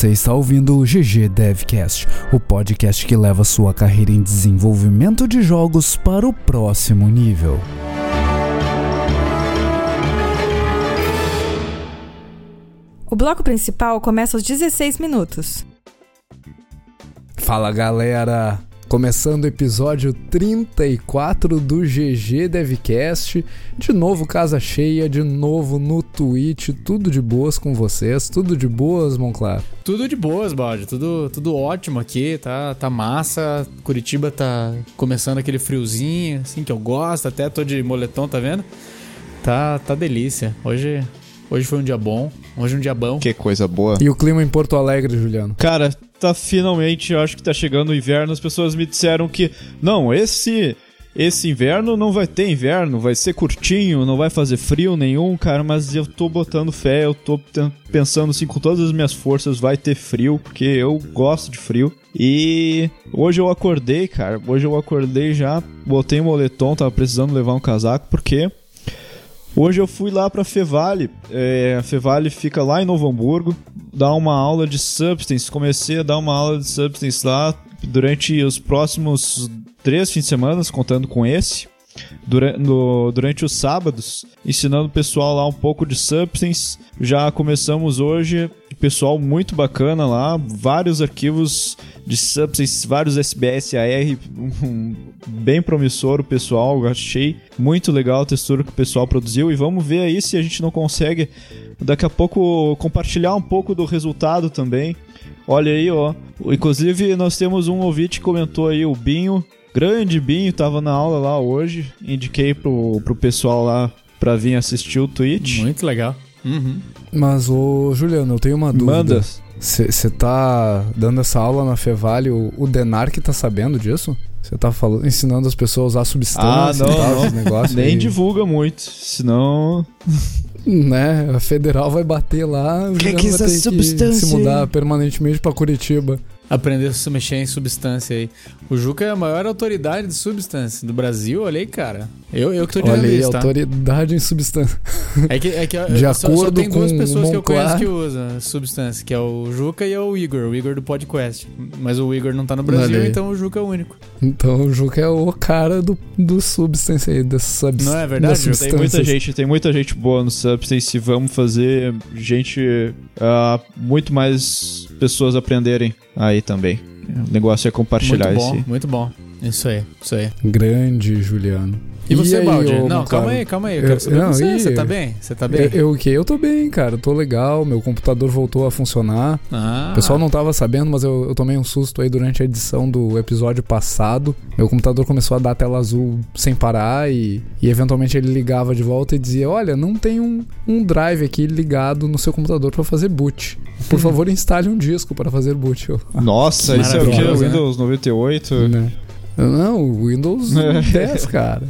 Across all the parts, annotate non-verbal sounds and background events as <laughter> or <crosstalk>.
Você está ouvindo o GG Devcast, o podcast que leva sua carreira em desenvolvimento de jogos para o próximo nível. O bloco principal começa aos 16 minutos. Fala galera! Começando o episódio 34 do GG Devcast. De novo, casa cheia, de novo no Twitch. Tudo de boas com vocês. Tudo de boas, Monclar? Tudo de boas, Balde. Tudo, tudo ótimo aqui, tá, tá massa. Curitiba tá começando aquele friozinho, assim, que eu gosto. Até tô de moletom, tá vendo? Tá, tá delícia. Hoje, hoje foi um dia bom. Hoje é um dia bom. Que coisa boa. E o clima em Porto Alegre, Juliano? Cara, tá finalmente, eu acho que tá chegando o inverno. As pessoas me disseram que não, esse esse inverno não vai ter inverno, vai ser curtinho, não vai fazer frio nenhum, cara, mas eu tô botando fé, eu tô pensando assim com todas as minhas forças, vai ter frio, porque eu gosto de frio. E hoje eu acordei, cara, hoje eu acordei já, botei um moletom, tava precisando levar um casaco, porque Hoje eu fui lá pra Fevale. É, a Fevale fica lá em Novo Hamburgo. Dar uma aula de Substance. Comecei a dar uma aula de Substance lá durante os próximos três fins de semana, contando com esse. Durante, no, durante os sábados, ensinando o pessoal lá um pouco de Substance. Já começamos hoje, pessoal muito bacana lá, vários arquivos de Substance, vários SBS AR, um, bem promissor o pessoal, achei muito legal a textura que o pessoal produziu e vamos ver aí se a gente não consegue daqui a pouco compartilhar um pouco do resultado também. Olha aí, ó. Inclusive nós temos um ouvinte que comentou aí, o Binho, grande Binho, tava na aula lá hoje, indiquei pro, pro pessoal lá pra vir assistir o Twitch. Muito legal. Uhum. Mas, ô Juliano, eu tenho uma dúvida. Manda. Você tá dando essa aula na Fevale, o, o Denark tá sabendo disso? Você tá falando, ensinando as pessoas a usar substância ah, não, e tal, não. esse negócio Nem aí. divulga muito, senão... <laughs> né, a federal vai bater lá, o que, que é vai essa ter que substância? se mudar permanentemente pra Curitiba. Aprender a se mexer em substância aí. O Juca é a maior autoridade de substância do Brasil, olha aí, cara. Eu, eu que tô dizendo Olha aí, isso, tá? autoridade em substância. É que, é que <laughs> De só, só acordo tem duas com pessoas que eu Monclar. conheço que usam substância, que é o Juca e é o Igor, o Igor do podcast. Mas o Igor não tá no Brasil, Olha aí. então o Juca é o único. Então o Juca é o cara do, do substância aí, dessa subs, Não é verdade? Tem muita gente, tem muita gente boa no Substance e vamos fazer gente, ah, muito mais pessoas aprenderem aí também. O negócio é compartilhar Muito bom, esse. muito bom. Isso aí, isso aí. Grande, Juliano. E você, aí, Baldi? ô, Não, calma aí, calma aí. Eu Eu- quero saber não, você. e- Você tá bem? Você tá bem? Eu, eu o quê? Eu tô bem, cara. Eu tô legal. Meu computador voltou a funcionar. Ah, O pessoal não tava sabendo, mas eu, eu tomei um susto aí durante a edição do episódio passado. Meu computador começou a dar tela azul sem parar e, e eventualmente ele ligava de volta e dizia: Olha, não tem um, um drive aqui ligado no seu computador pra fazer boot. Por <laughs> favor, instale um disco para fazer boot. Nossa, isso é o que? Né? Windows 98? né? Não, o Windows <laughs> 10, cara.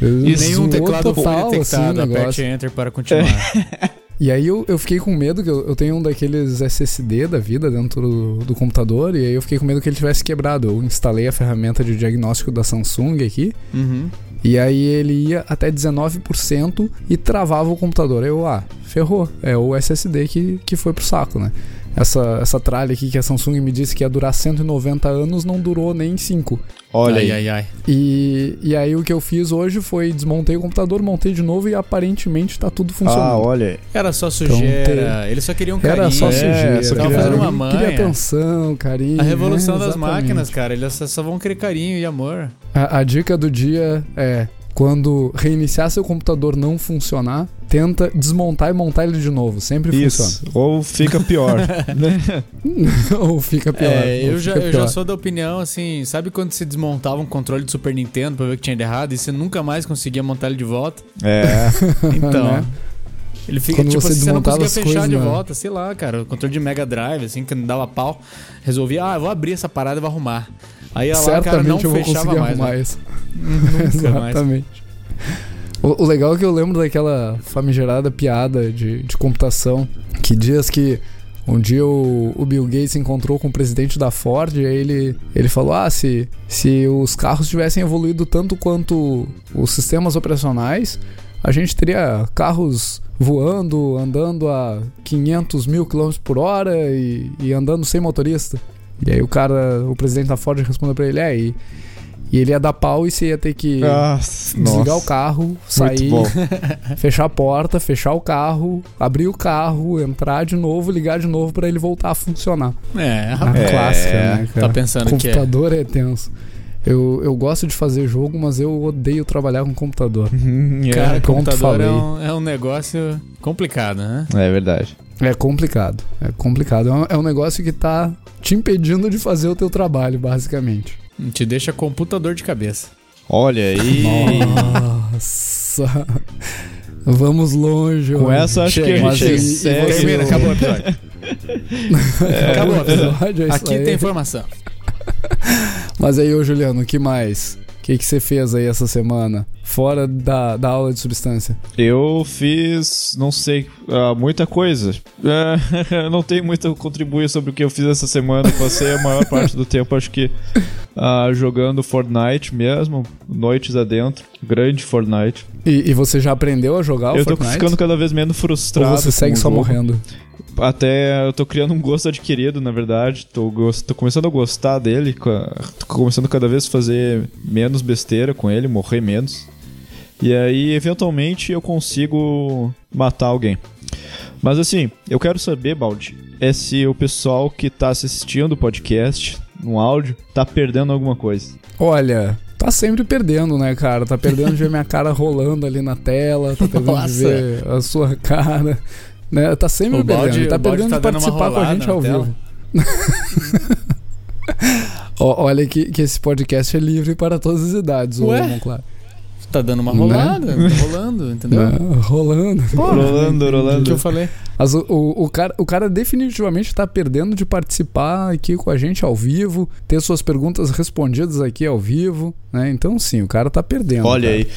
E nenhum teclado foi total, assim, o detectado. Aperte negócio. Enter para continuar. <laughs> E aí eu, eu fiquei com medo, que eu, eu tenho um daqueles SSD da vida dentro do, do computador, e aí eu fiquei com medo que ele tivesse quebrado. Eu instalei a ferramenta de diagnóstico da Samsung aqui, Uhum. e aí ele ia até 19% e travava o computador. Aí eu, ah, ferrou. É o SSD que, que foi pro saco, né? Essa, essa tralha aqui que a Samsung me disse que ia durar 190 anos não durou nem 5. Olha ai, aí. ai, ai. E, e aí o que eu fiz hoje foi desmontei o computador, montei de novo e aparentemente tá tudo funcionando. Ah, olha aí. Era só sujeira. tem- Eles só queriam carinho. Era só É, sujeira. só Tava queria- fazendo uma manha. Queria atenção, carinho. A revolução é, das máquinas, cara. Eles só, só vão querer carinho e amor. A, a dica do dia é: quando reiniciar seu computador não funcionar, tenta desmontar e montar ele de novo. Sempre Isso. Ou fica pior. né? <laughs> funciona. Ou fica pior. É, ou eu, já, fica eu já pior. sou da opinião, assim, sabe quando você desmontava um controle de Super Nintendo pra ver o que tinha de errado e você nunca mais conseguia montar ele de volta? É. <laughs> Então. Né? Ele fica, Quando tipo você assim, você não conseguia fechar coisas de na- volta, sei lá, cara. O controle de Mega Drive, assim, que não dava pau. Resolvi, ah, eu vou abrir essa parada e vou arrumar. Aí ia lá, o cara Certamente não eu vou fechava mais. arrumar né? isso. Nunca <laughs> mais. O, o legal é que eu lembro daquela famigerada piada de, de computação que diz que um dia o, o Bill Gates encontrou com o presidente da Ford e aí ele, ele falou: Ah, se, se os carros tivessem evoluído tanto quanto os sistemas operacionais, a gente teria carros voando, andando a 500 mil quilômetros por hora e, e andando sem motorista. E aí o cara, o presidente da Ford respondeu pra ele, é, e, e ele ia dar pau e você ia ter que Ah, desligar nossa. o carro, sair, <laughs> fechar a porta, fechar o carro, abrir o carro, entrar de novo, ligar de novo pra ele voltar a funcionar. É, rapaz. clássica, né, cara? Tá pensando que é. computador é tenso. Eu, eu gosto de fazer jogo, mas eu odeio trabalhar com computador. Uhum, <laughs> Cara, É, computador é um, é um negócio complicado, né? é. é verdade. É complicado. É complicado. É um, é um negócio que tá te impedindo de fazer o teu trabalho, basicamente. Te deixa computador de cabeça. Olha aí. Nossa. Vamos longe. Com hoje. essa, acho Chega, que a gente e- e segue. você- Termina, acabou o episódio. <laughs> acabou o episódio. É Aqui aí. tem informação. Mas aí, ô Juliano, o que mais? O que, que você fez aí essa semana? Fora da, da aula de substância? Eu fiz, não sei, ah, muita coisa. É, <laughs> não tenho muito a contribuir sobre o que eu fiz essa semana. Passei a maior parte do tempo, acho que, ah, jogando Fortnite mesmo, noites adentro. Grande Fortnite. E, e você já aprendeu a jogar o eu tô Fortnite? ficando cada vez menos frustrado. Ou você segue só jogo. morrendo? Até eu tô criando um gosto adquirido, na verdade. Tô, tô começando a gostar dele. Tô começando cada vez a fazer menos besteira com ele, morrer menos. E aí, eventualmente, eu consigo matar alguém. Mas assim, eu quero saber, Baldi, é se o pessoal que tá assistindo o podcast no áudio tá perdendo alguma coisa. Olha, tá sempre perdendo, né, cara? Tá perdendo de ver minha cara rolando ali na tela, tá perdendo Nossa. de ver a sua cara. Né? Tá sempre O perdendo. balde- tá perdendo tá de participar com a gente ao tela. vivo. <laughs> Olha que, que esse podcast é livre para todas as idades, Ué? Monclar. Tá dando uma Né? rolada, tá rolando, entendeu? Né? <laughs> Rolando. rolando, O que rolando. eu falei? Mas o, o, o cara, o cara definitivamente tá perdendo de participar aqui com a gente ao vivo, ter suas perguntas respondidas aqui ao vivo, né? Então sim, o cara tá perdendo. Olha cara. aí.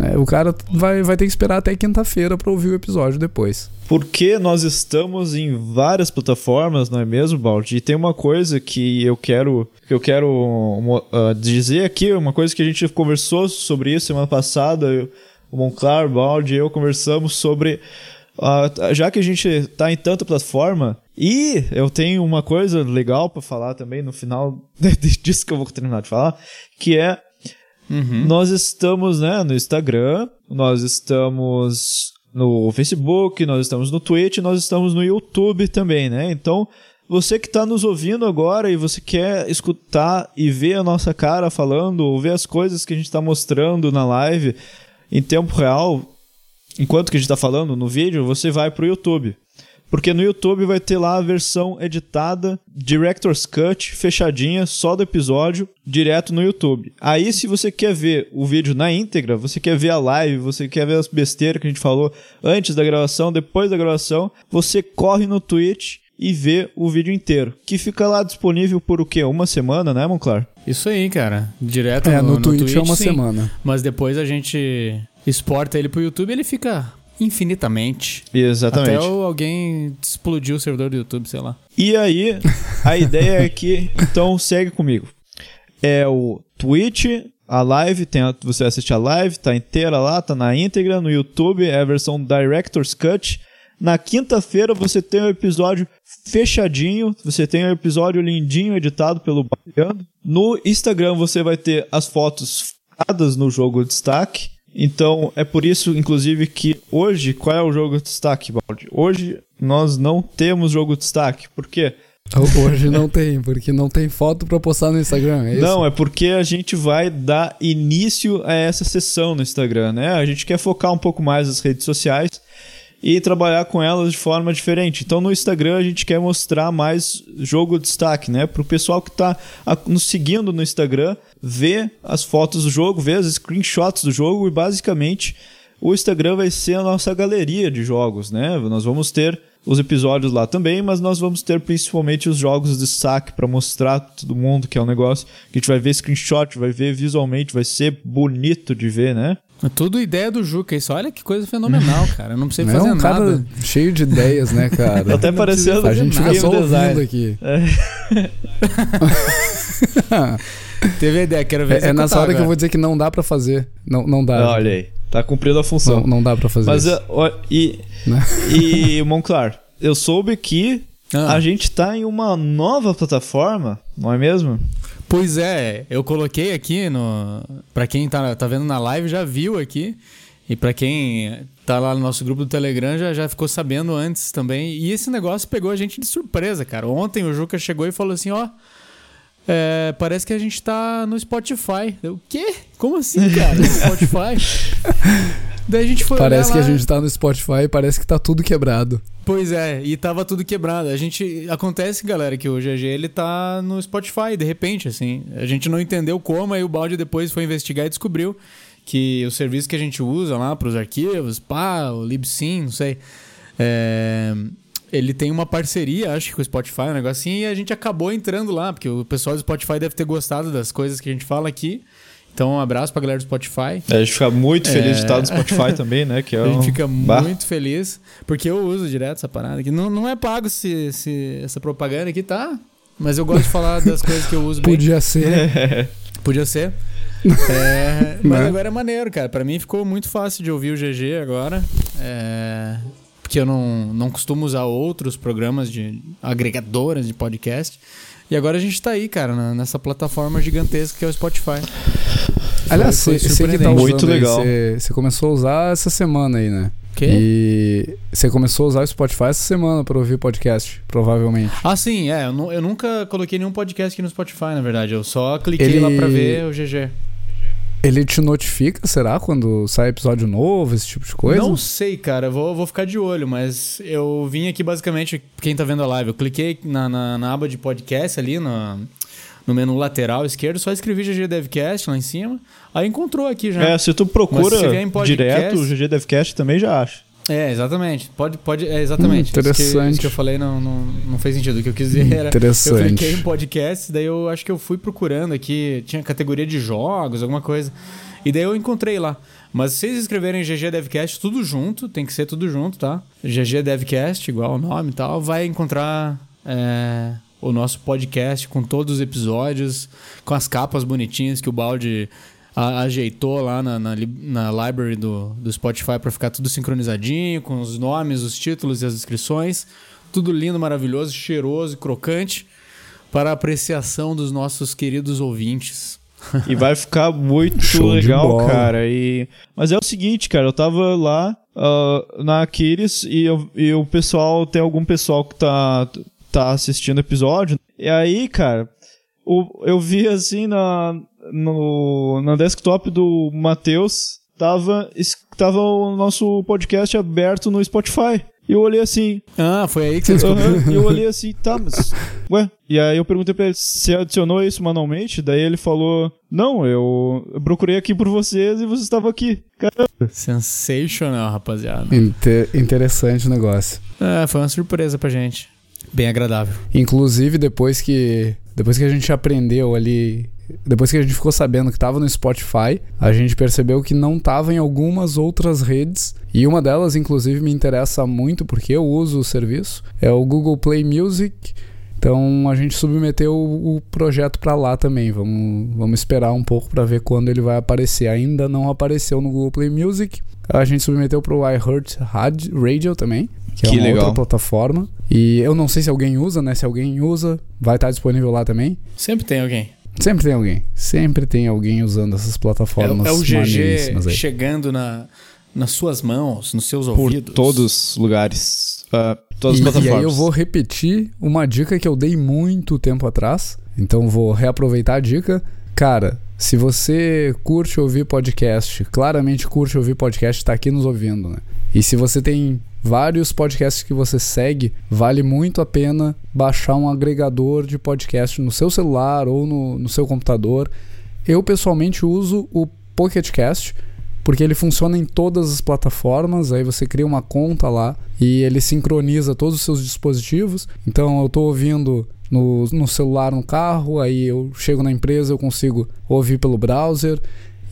É, o cara vai, vai ter que esperar até quinta-feira pra ouvir o episódio depois. Porque nós estamos em várias plataformas, não é mesmo, Baldi? E tem uma coisa que eu quero que eu quero ah, dizer aqui, uma coisa que a gente conversou sobre isso semana passada, eu- o Monclar, o Baldi e eu conversamos sobre ah, já que a gente tá em tanta plataforma e eu tenho uma coisa legal pra falar também no final <laughs> disso que eu vou terminar de falar, que é Uhum. nós estamos né, no Instagram, nós estamos no Facebook, nós estamos no Twitch, nós estamos no YouTube também, né? Então, você que está nos ouvindo agora e você quer escutar e ver a nossa cara falando, ou ver as coisas que a gente está mostrando na live em tempo real, enquanto que a gente está falando no vídeo, você vai pro YouTube. Porque no YouTube vai ter lá a versão editada, Director's Cut, fechadinha, só do episódio, direto no YouTube. Aí, se você quer ver o vídeo na íntegra, você quer ver a live, você quer ver as besteiras que a gente falou antes da gravação, depois da gravação, você corre no Twitch e vê o vídeo inteiro. Que fica lá disponível por o quê? Uma semana, né, Monclar? Isso aí, cara. Direto É, no, no, Twitch, é uma sim. semana. Mas depois a gente exporta ele pro YouTube ele fica infinitamente. Exatamente. Até alguém explodiu o servidor do YouTube, sei lá. E aí, a ideia é que, então segue comigo. É o Twitch, a live, tem a- você assiste a live, tá inteira lá, tá na íntegra. No YouTube é a versão Director's Cut. Na quinta-feira você tem o episódio fechadinho, você tem o episódio lindinho editado pelo Baiano. No Instagram você vai ter as fotos focadas no jogo de destaque. Então é por isso, inclusive, que hoje, qual é o jogo de destaque, Baldi? Hoje nós não temos jogo de destaque. Por quê? Hoje não tem, porque não tem foto pra postar no Instagram, é isso? Não, é porque a gente vai dar início a essa sessão no Instagram, né? A gente quer focar um pouco mais as redes sociais e trabalhar com elas de forma diferente. Então no Instagram a gente quer mostrar mais jogo de destaque, né? Para o pessoal que está nos seguindo no Instagram ver as fotos do jogo, ver as screenshots do jogo e basicamente o Instagram vai ser a nossa galeria de jogos, né? Nós vamos ter os episódios lá também, mas nós vamos ter principalmente os jogos de destaque para mostrar pra todo mundo que é um negócio que a gente vai ver screenshot, vai ver visualmente, vai ser bonito de ver, né? É tudo ideia do Juca, isso. Olha que coisa fenomenal, cara. Eu não é fazer um cara nada. cheio de ideias, né, <laughs> cara? Tá até parecendo A gente fica só ouvindo aqui. <laughs> <laughs> Teve a ideia, quero ver É, é nessa hora que eu agora. vou dizer que não dá pra fazer. Não, não dá. Olha aí. Tá cumprindo a função. Não, não dá pra fazer Mas, isso. ó, e, Né? e, <laughs> Monclar, eu soube que Ah. a gente tá em uma nova plataforma, não é mesmo? Pois é, eu coloquei aqui no. Pra quem tá, tá vendo na live já viu aqui. E pra quem tá lá no nosso grupo do Telegram já, já ficou sabendo antes também. E esse negócio pegou a gente de surpresa, cara. Ontem o Juca chegou e falou assim: ó. É, parece que a gente tá no Spotify. Eu, o quê? Como assim, cara? No Spotify? <laughs> Daí a gente foi Parece que olhar a lá- gente tá no Spotify e parece que tá tudo quebrado. Pois é, e tava tudo quebrado. A gente. Acontece, galera, que o GG ele tá no Spotify, de repente, assim. A gente não entendeu como, aí o balde depois foi investigar e descobriu que o serviço que a gente usa lá pros arquivos, pá, o Libsyn, não sei. é, Ele tem uma parceria, acho que com o Spotify, um negocinho, e a gente acabou entrando lá, porque o pessoal do Spotify deve ter gostado das coisas que a gente fala aqui. Então, um abraço pra galera do Spotify. A gente fica muito feliz É. de estar no Spotify <laughs> também, né? Que é A gente um- fica Bah. muito feliz, porque eu uso direto essa parada aqui. Não, não é pago se, se essa propaganda aqui, tá? Mas eu gosto de falar das coisas que eu uso bem. Podia ser. <laughs> Podia ser. É, mas Né? agora é maneiro, cara. Pra mim ficou muito fácil de ouvir o GG agora. É, porque eu não, não costumo usar outros programas de agregadoras de podcast. E agora a gente tá aí, cara, na- nessa plataforma gigantesca que é o Spotify. Aliás, Foi- você foi que tá usando Muito legal. Você você começou a usar essa semana aí, né? Quê? E você começou a usar o Spotify essa semana pra ouvir podcast, provavelmente. Ah, sim, é. Eu, eu nunca coloquei nenhum podcast aqui no Spotify, na verdade. Eu só cliquei Ele- lá pra ver o GG. Ele te notifica, será, quando sai episódio novo, esse tipo de coisa? Não sei, cara. eu Vou, vou ficar de olho, mas eu vim aqui basicamente, quem tá vendo a live, eu cliquei na, na, na aba de podcast ali, na, no menu lateral esquerdo, só escrevi GG Devcast lá em cima. Aí encontrou aqui já. É, se tu procura se podcast- direto, o GG Devcast também já acha. É, exatamente. Pode, pode, é, exatamente. Hum, interessante. Isso que, isso que eu falei não, não, não fez sentido. O que eu quis dizer era. Eu Interessante. cliquei em podcast, daí eu acho que eu fui procurando aqui, tinha categoria de jogos, alguma coisa. E daí eu encontrei lá. Mas se vocês escreverem GG Devcast tudo junto, tem que ser tudo junto, tá? GG Devcast, igual o nome e tal, vai encontrar é, o nosso podcast com todos os episódios, com as capas bonitinhas que o Balde a- ajeitou lá na, na, na library do, do Spotify para ficar tudo sincronizadinho, com os nomes, os títulos e as descrições. Tudo lindo, maravilhoso, cheiroso e crocante para a apreciação dos nossos queridos ouvintes. E vai ficar muito <laughs> Show legal, cara. E... Mas é o seguinte, cara, eu tava lá ah, na Aquiles e, eu- e o pessoal, tem algum pessoal que tá, tá assistindo o episódio. E aí, cara, o- eu vi assim na, no, na desktop do Matheus, tava, tava o nosso podcast aberto no Spotify. E eu olhei assim, Ah, foi aí que você descobriu. E eu olhei <laughs> assim, tá, mas. Ué? E aí eu perguntei pra ele se adicionou isso manualmente. Daí ele falou: Não, eu, eu procurei aqui por vocês e você estava aqui. Caramba. Sensational, rapaziada. Inte- interessante o negócio. É, foi uma surpresa pra gente. Bem agradável. Inclusive, depois que, depois que a gente aprendeu ali, depois que a gente ficou sabendo que tava no Spotify, a gente percebeu que não tava em algumas outras redes. E uma delas, inclusive, me interessa muito porque eu uso o serviço. É o Google Play Music. Então a gente submeteu o, o projeto para lá também. Vamos, vamos esperar um pouco para ver quando ele vai aparecer. Ainda não apareceu no Google Play Music. A gente submeteu pro iHeart Rad- Radio também, que, é Que uma legal. outra plataforma. E eu não sei se alguém usa, né? Se alguém usa, vai estar disponível lá também. Sempre tem alguém. Sempre tem alguém. Sempre tem alguém usando essas É, plataformas é o GG chegando na, nas suas mãos, nos seus Por ouvidos. todos os lugares. ah, todas E, as e plataformas. aí eu vou repetir uma dica que eu dei muito tempo atrás. Então vou reaproveitar a dica. Cara, se você curte ouvir podcast, claramente curte ouvir podcast, tá aqui nos ouvindo, né? E se você tem vários podcasts que você segue, vale muito a pena baixar um agregador de podcast no seu celular ou no, no seu computador. Eu pessoalmente uso o Pocket Cast porque ele funciona em todas as plataformas. Aí você cria uma conta lá e ele sincroniza todos os seus dispositivos. Então eu estou ouvindo no, no celular, no carro, aí eu chego na empresa, eu consigo ouvir pelo browser.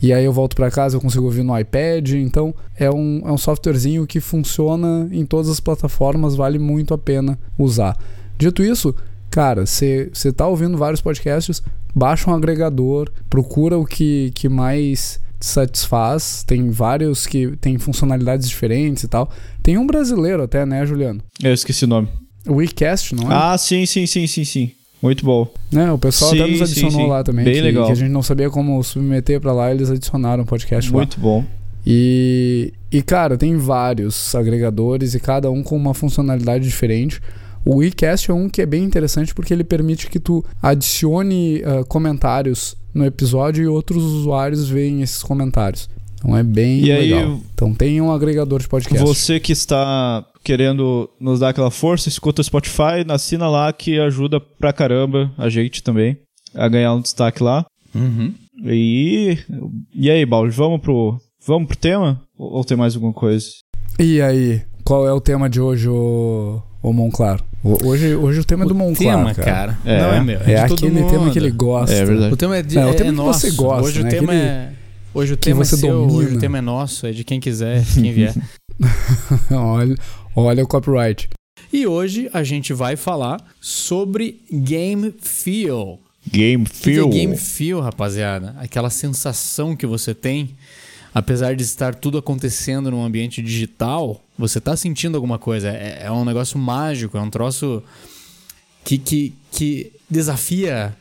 E aí eu volto para casa, eu consigo ouvir no iPad. Então é um, é um softwarezinho que funciona em todas as plataformas, vale muito a pena usar. Dito isso, cara, você tá ouvindo vários podcasts, baixa um agregador, procura o que, que mais te satisfaz. Tem vários que tem funcionalidades diferentes e tal. Tem um brasileiro até, né, Juliano? Eu esqueci o nome. WeCast, não é? Ah, sim, sim, sim, sim, sim. Muito bom. Né, o pessoal até Sim, nos sim, adicionou sim. lá também. Bem que, legal. que a gente não sabia como submeter pra lá, eles adicionaram o podcast lá. Muito bom. E, e, cara, tem vários agregadores e cada um com uma funcionalidade diferente. O WeCast é um que é bem interessante porque ele permite que tu adicione ah, comentários no episódio e outros usuários veem esses comentários. Então é bem E aí, legal. então tem um agregador de podcast. Você que está querendo nos dar aquela força, escuta o Spotify, assina lá que ajuda pra caramba a gente também a ganhar um destaque lá. Uhum. E e aí, Balde, vamos pro vamos pro tema ou, ou tem mais alguma coisa? E aí, qual é o tema de hoje, ô, ô Monclar? O- Hoje, hoje o tema é do Monclar, tema, cara. cara. É. Não é meu. É, É de todo aquele tema mundo. que ele gosta. É verdade. O tema é, de, Não, o é, tema é que nosso. você gosta, Hoje né? o tema Aquele é. Hoje o tema é seu, hoje domina. o tema é nosso, é de quem quiser, quem vier. <laughs> <laughs> olha, olha o copyright. e hoje a gente vai falar sobre game feel. Game que que é game feel, rapaziada? Aquela sensação que você tem, apesar de estar tudo acontecendo num ambiente digital, você tá sentindo alguma coisa. É, é um negócio mágico, é um troço que, que, que desafia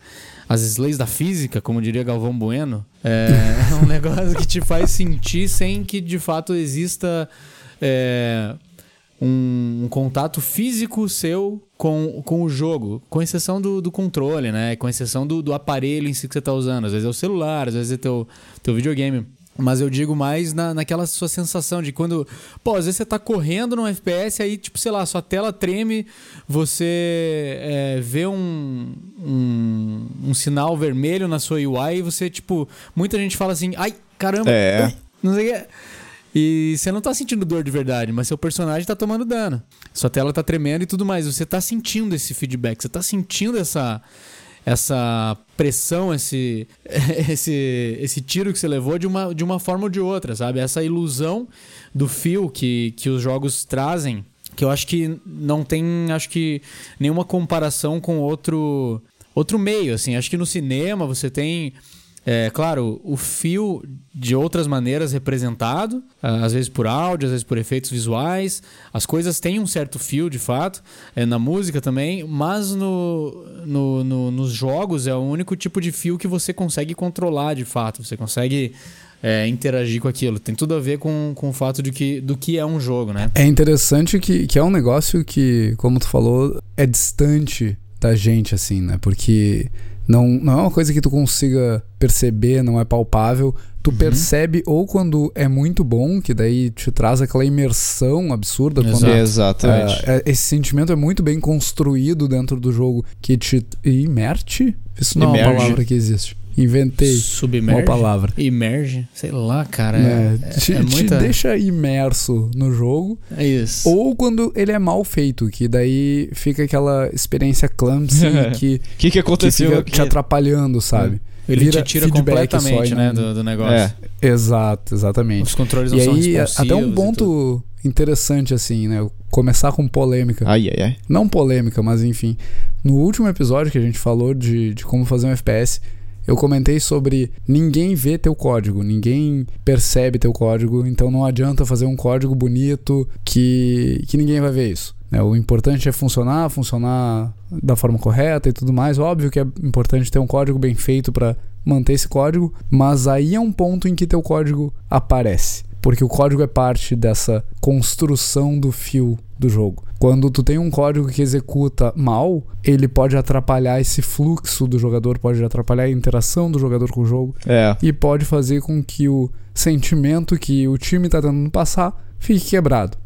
as leis da física, como diria Galvão Bueno. É, é um <laughs> negócio que te faz sentir sem que de fato exista é, um, um contato físico seu com, com o jogo, com exceção do, do controle, né? Com exceção do, do aparelho em si que você tá usando. Às vezes é o celular, às vezes é teu, teu videogame. Mas eu digo mais na, naquela sua sensação de quando. Pô, às vezes você tá correndo num FPS, aí, tipo, sei lá, sua tela treme, você é, vê um, um, um sinal vermelho na sua UI e você, tipo, muita gente fala assim, ai, caramba, É. ai", não sei o que. E você não tá sentindo dor de verdade, mas seu personagem tá tomando dano. Sua tela tá tremendo e tudo mais. Você tá sentindo esse feedback, você tá sentindo essa essa pressão, esse <laughs> esse esse tiro que você levou de uma, de uma forma ou de outra, sabe? Essa ilusão do fio que, que os jogos trazem, que eu acho que não tem, acho que nenhuma comparação com outro outro meio, assim. Acho que no cinema você tem é, claro, o fio de outras maneiras representado, ah, às vezes por áudio, às vezes por efeitos visuais. As coisas têm um certo fio, de fato, é, na música também, mas no, no- no- nos jogos é o único tipo de fio que você consegue controlar, de fato. Você consegue é, interagir com aquilo. Tem tudo a ver com, com o fato de que, do que é um jogo, né? É interessante que, que é um negócio que, como tu falou, é distante da gente, assim, né? Porque não, não é uma coisa que tu consiga perceber, não é palpável. Tu percebe ou quando é muito bom, que daí te traz aquela imersão absurda. Quando, Exato. Exatamente. é, é- esse sentimento é muito bem construído dentro do jogo, que te imerte? Isso não é uma Emerge. palavra que existe. Inventei Submerge. uma palavra. Imerge, sei lá, cara. né? É, te, é te muita... deixa imerso no jogo É isso. ou quando ele é mal feito, que daí fica aquela experiência clumsy <laughs> que, O que, que que aconteceu fica aqui? te atrapalhando, sabe? Ele Vira te tira completamente, né, do, do negócio. É. Exato, exatamente. Os controles não E são aí, responsivos até um ponto interessante, assim, né? Começar com polêmica. Ai, ai, ai. Não polêmica, mas enfim. No último episódio que a gente falou de, de como fazer um FPS, eu comentei sobre ninguém vê teu código, ninguém percebe teu código, então não adianta fazer um código bonito que, que ninguém vai ver isso. né? O importante é funcionar, funcionar da forma correta e tudo mais. Óbvio que é importante ter um código bem feito para manter esse código, mas aí é um ponto em que teu código aparece. Porque o código é parte dessa construção do fio do jogo. Quando tu tem um código que executa mal, ele pode atrapalhar esse fluxo do jogador, pode atrapalhar a interação do jogador com o jogo É. e pode fazer com que o sentimento que o time está tentando passar fique quebrado.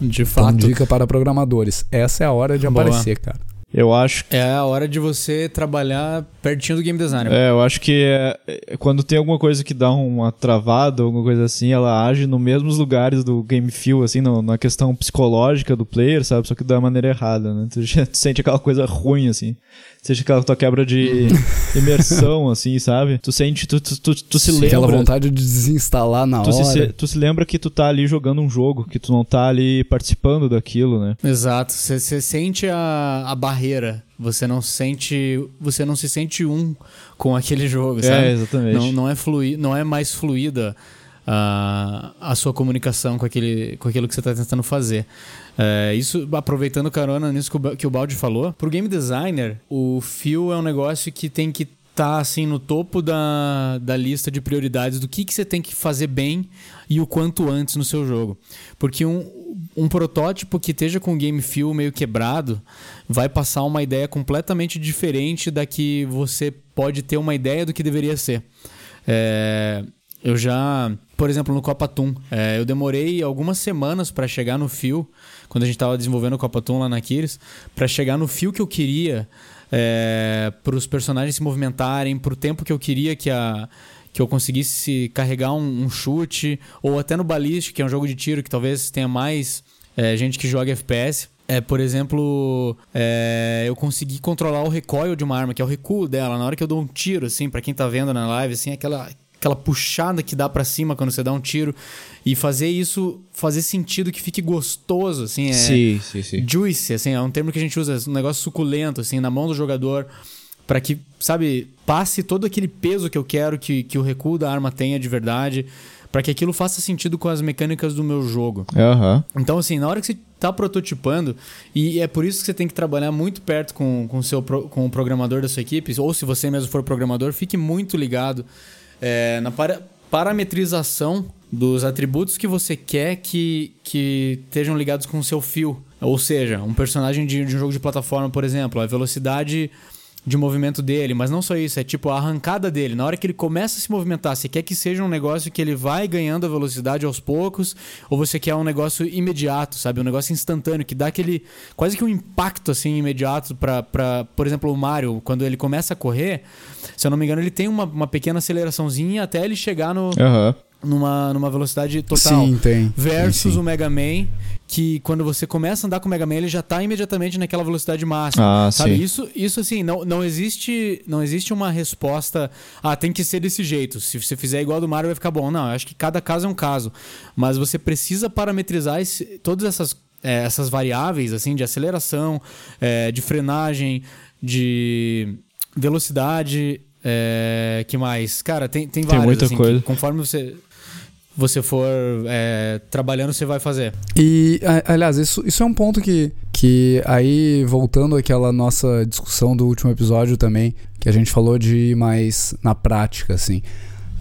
De Então, fato, dica para programadores: essa é a hora de Boa. aparecer, cara. Eu acho é a hora de você trabalhar pertinho do game designer. É, eu acho que é, é, quando tem alguma coisa que dá uma travada, alguma coisa assim, ela age nos mesmos lugares do game feel, assim, no- na questão psicológica do player, sabe? Só que da maneira errada, né? Tu, já- tu <laughs> sente aquela coisa ruim, assim. Seja aquela tua quebra de <laughs> imersão, assim, sabe? Tu sente, tu, tu, tu, tu se Aquela lembra. vontade de desinstalar na Tu hora. se, tu se lembra que tu tá ali jogando um jogo, que tu não tá ali participando daquilo, né? Exato. Você sente a, a barreira você não sente, você não se sente um com aquele jogo, sabe? É, exatamente. Não, não é flui, não é mais fluida a, a sua comunicação com, aquele, com aquilo que você está tentando fazer. É, isso, aproveitando carona nisso que o, Baldi falou, pro game designer, o fio é um negócio que tem que tá assim no topo da, da lista de prioridades do que, que você tem que fazer bem e o quanto antes no seu jogo. Porque um, um protótipo que esteja com o game feel meio quebrado vai passar uma ideia completamente diferente da que você pode ter uma ideia do que deveria ser. É, eu já, por exemplo, no Copa Toon, é, eu demorei algumas semanas para chegar no fio, quando a gente estava desenvolvendo o Copa Toon lá na Kiris, para chegar no fio que eu queria é, para os personagens se movimentarem, para o tempo que eu queria que, a, que eu conseguisse carregar um, um, chute, ou até no Ballistic, que é um jogo de tiro que talvez tenha mais é, gente que joga FPS. É, por exemplo, é, eu consegui controlar o recoil de uma arma, que é o recuo dela. Na hora que eu dou um tiro, assim, para quem tá vendo na live, assim, aquela, aquela puxada que dá para cima quando você dá um tiro e fazer isso fazer sentido que fique gostoso assim é sim, sim, sim. juicy assim é um termo que a gente usa um negócio suculento assim na mão do jogador para que sabe passe todo aquele peso que eu quero que, que o recuo da arma tenha de verdade para que aquilo faça sentido com as mecânicas do meu jogo uhum. então assim na hora que você tá prototipando e é por isso que você tem que trabalhar muito perto com, com, seu, com o programador da sua equipe ou se você mesmo for programador fique muito ligado é, na para, parametrização dos atributos que você quer que, que estejam ligados com o seu fio. Ou seja, um personagem de, de um jogo de plataforma, por exemplo, a velocidade de movimento dele, mas não só isso, é tipo a arrancada dele. Na hora que ele começa a se movimentar, você quer que seja um negócio que ele vai ganhando a velocidade aos poucos, ou você quer um negócio imediato, sabe? Um negócio instantâneo, que dá aquele quase que um impacto assim imediato para, por exemplo, o Mario, quando ele começa a correr, se eu não me engano, ele tem uma, uma pequena aceleraçãozinha até ele chegar no. Uhum numa, numa velocidade total. Sim, tem. Versus tem, sim. o Mega Man, que quando você começa a andar com o Mega Man, ele já está imediatamente naquela velocidade máxima. Ah, sabe? sim. Isso, isso assim, não, não existe não existe uma resposta, ah, tem que ser desse jeito. Se você fizer igual do Mario vai ficar bom. Não, eu acho que cada caso é um caso. Mas você precisa parametrizar esse, todas essas, é, essas variáveis, assim, de aceleração, é, de frenagem, de velocidade, é, que mais? Cara, tem, tem várias. muita assim, coisa. que conforme você, você for é, trabalhando, você vai fazer. E, aliás, isso, isso é um ponto que, que aí, voltando àquela nossa discussão do último episódio também, que a gente falou de ir mais na prática, assim.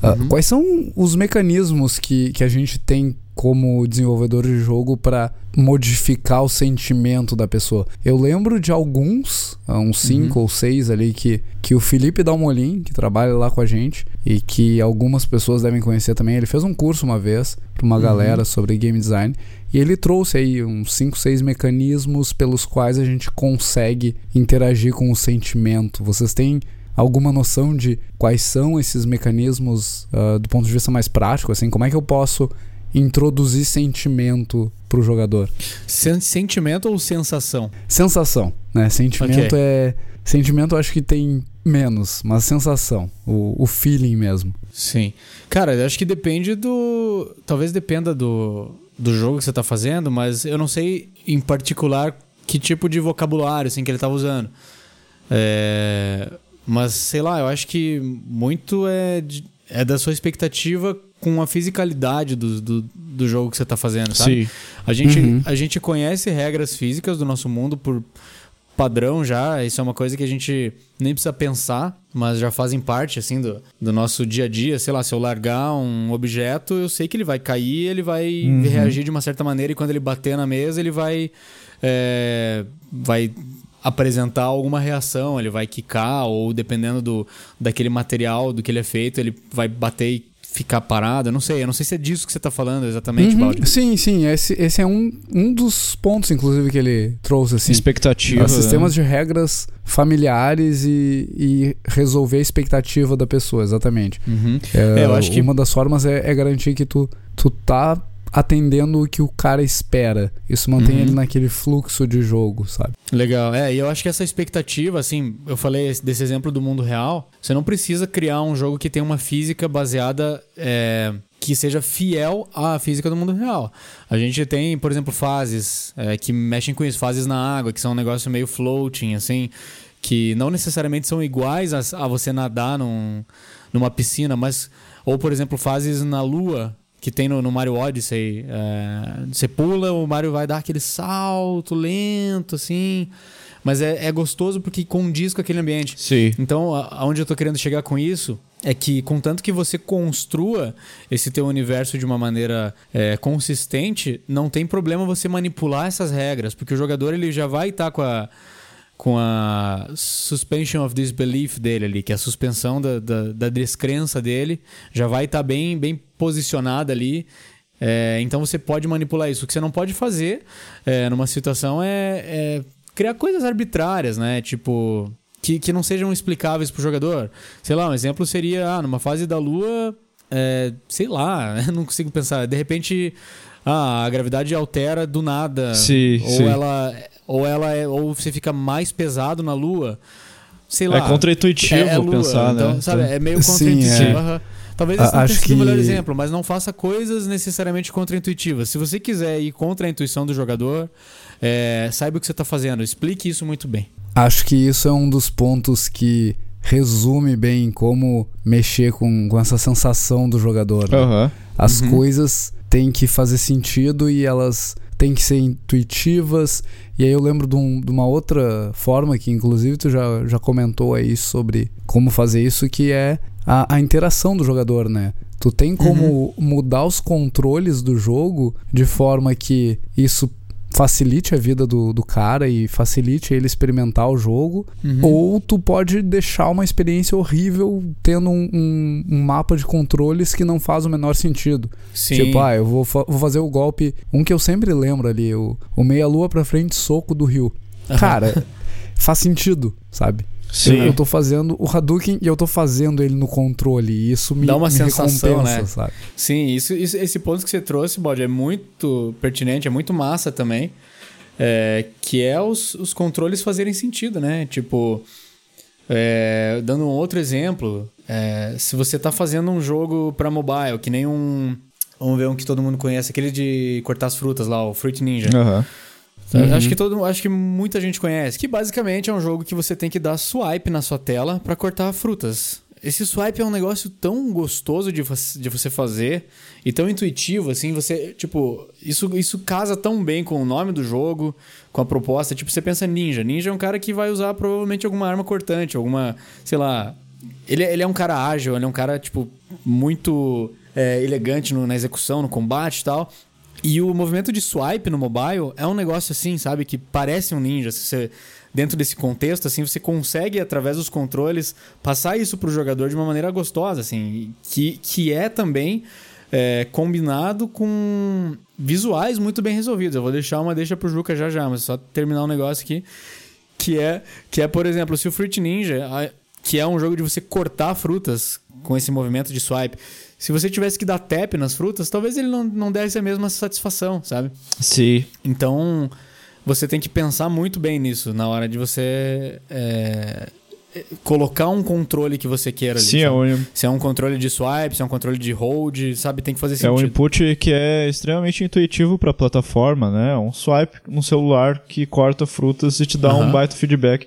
Ah, quais são os mecanismos que, que a gente tem como desenvolvedor de jogo para modificar o sentimento da pessoa? Eu lembro de alguns, ah, uns cinco ou seis ali, que, que o Felipe Dalmolin, que trabalha lá com a gente, e que algumas pessoas devem conhecer também, ele fez um curso uma vez para uma galera sobre game design. E ele trouxe aí uns 5, 6 mecanismos pelos quais a gente consegue interagir com o sentimento. Vocês têm alguma noção de quais são esses mecanismos ah, do ponto de vista mais prático? Assim, como é que eu posso introduzir sentimento pro jogador? Sen- sentimento ou sensação? Sensação, né? Sentimento Ok. é. Sentimento eu acho que tem menos, mas sensação, o, o feeling mesmo. Sim. Cara, eu acho que depende do. Talvez dependa do, do jogo que você tá fazendo, mas eu não sei em particular que tipo de vocabulário assim, que ele tava usando. É, Mas, sei lá, eu acho que muito é, de- é da sua expectativa com a fisicalidade do, do, do jogo que você tá fazendo, sabe? Sim. A gente, Uhum. a gente conhece regras físicas do nosso mundo por padrão já. Isso é uma coisa que a gente nem precisa pensar, mas já fazem parte, assim, do, do nosso dia a dia. Sei lá, se eu largar um objeto, eu sei que ele vai cair, ele vai reagir de uma certa maneira e quando ele bater na mesa, ele vai... é, vai apresentar alguma reação, ele vai quicar ou dependendo do, daquele material, do que ele é feito, ele vai bater e ficar parado. Eu não sei, eu não sei se é disso que você tá falando exatamente, Uhum. Baldi. Sim, sim, esse, esse é um, um dos pontos, inclusive, que ele trouxe, assim. Expectativa. Sistemas né? de regras familiares e, e resolver a expectativa da pessoa, exatamente. Uhum. É, É, eu acho que- Uma das formas é, é garantir que tu, tu tá atendendo o que o cara espera. Isso mantém Uhum. ele naquele fluxo de jogo, sabe? Legal, é, e eu acho que essa expectativa, assim, eu falei esse- desse exemplo do mundo real, você não precisa criar um jogo que tenha uma física baseada, é, que seja fiel à física do mundo real. A gente tem, por exemplo, fases é, que mexem com isso, fases na água, que são um negócio meio floating, assim, que não necessariamente são iguais a, a você nadar num, numa piscina, mas ou por exemplo fases na Lua que tem no, no Mario Odyssey, é, você pula, o Mario vai dar aquele salto lento assim, mas é, é gostoso porque condiz com aquele ambiente. Sim. Então, aonde eu tô querendo chegar com isso é que, contanto que você construa esse teu universo de uma maneira é, consistente, não tem problema você manipular essas regras, porque o jogador ele já vai estar com a com a suspension of disbelief dele ali, que é a suspensão da, da, da descrença dele, já vai estar bem, bem posicionada ali. É, então você pode manipular isso. O que você não pode fazer é, numa situação é, é criar coisas arbitrárias, né? Tipo, que, que não sejam explicáveis pro jogador. Sei lá, um exemplo seria, ah, numa fase da lua, é, sei lá, <laughs> não consigo pensar. De repente, ah, a gravidade altera do nada. Sim, ou sim. ela ou ela é, ou você fica mais pesado na lua. Sei lá. É contraintuitivo pensar, então, né? Sabe, é meio contraintuitivo. é. aham. Talvez A- esse não sido o melhor que- exemplo, mas não faça coisas necessariamente contraintuitivas. Se você quiser ir contra a intuição do jogador, é, saiba o que você está fazendo. Explique isso muito bem. Acho que isso é um dos pontos que resume bem como mexer com, com essa sensação do jogador. né? As Uhum. coisas têm que fazer sentido e elas têm que ser intuitivas. E aí eu lembro de, um- de uma outra forma que, inclusive, tu já, já comentou aí sobre como fazer isso, que é a, a interação do jogador, né? Tu tem como mudar os controles do jogo de forma que isso facilite a vida do, do cara e facilite ele experimentar o jogo, ou tu pode deixar uma experiência horrível tendo um, um- um mapa de controles que não faz o menor sentido. Sim. Tipo, ah, eu vou, fa- vou fazer o golpe. Um que eu sempre lembro ali, o, o meia-lua pra frente, soco do Rio. Cara, faz sentido, sabe? Sim. Eu, eu tô fazendo o Hadouken e eu tô fazendo ele no controle. E isso me, Dá uma me sensação, né? sabe? Sim, isso, isso- esse ponto que você trouxe, Bode, é muito pertinente, é muito massa também. É, que é os, os controles fazerem sentido, né? Tipo, é, dando um outro exemplo, é, se você tá fazendo um jogo pra mobile, que nem um. Vamos ver um que todo mundo conhece, aquele de cortar as frutas lá, o Fruit Ninja. Aham. Eu Acho que todo, acho que muita gente conhece. Que basicamente é um jogo que você tem que dar swipe na sua tela pra cortar frutas. Esse swipe é um negócio tão gostoso de, de você fazer e tão intuitivo, assim, você, tipo, isso, isso casa tão bem com o nome do jogo, com a proposta. Tipo, você pensa ninja. Ninja é um cara que vai usar provavelmente alguma arma cortante, alguma, sei lá. Ele, ele é um cara ágil, ele é um cara, tipo, muito é, elegante no- na execução, no combate e tal. E o movimento de swipe no mobile é um negócio assim, sabe? Que parece um ninja. Você, dentro desse contexto, assim, você consegue, através dos controles, passar isso pro jogador de uma maneira gostosa, assim. Que, que é também é, combinado com visuais muito bem resolvidos. Eu vou deixar uma deixa pro Juca já já, mas só terminar um negócio aqui. Que é, que é por exemplo, se o Fruit Ninja, que é um jogo de você cortar frutas com esse movimento de swipe, se você tivesse que dar tap nas frutas, talvez ele não, não desse a mesma satisfação, sabe? Sim. Então, você tem que pensar muito bem nisso na hora de você é, colocar um controle que você queira ali. Sim, é um, Se é um controle de swipe, se é um controle de hold, sabe? Tem que fazer é um sentido. input que é extremamente intuitivo para a plataforma, né? Um swipe no celular que corta frutas e te dá um baita feedback.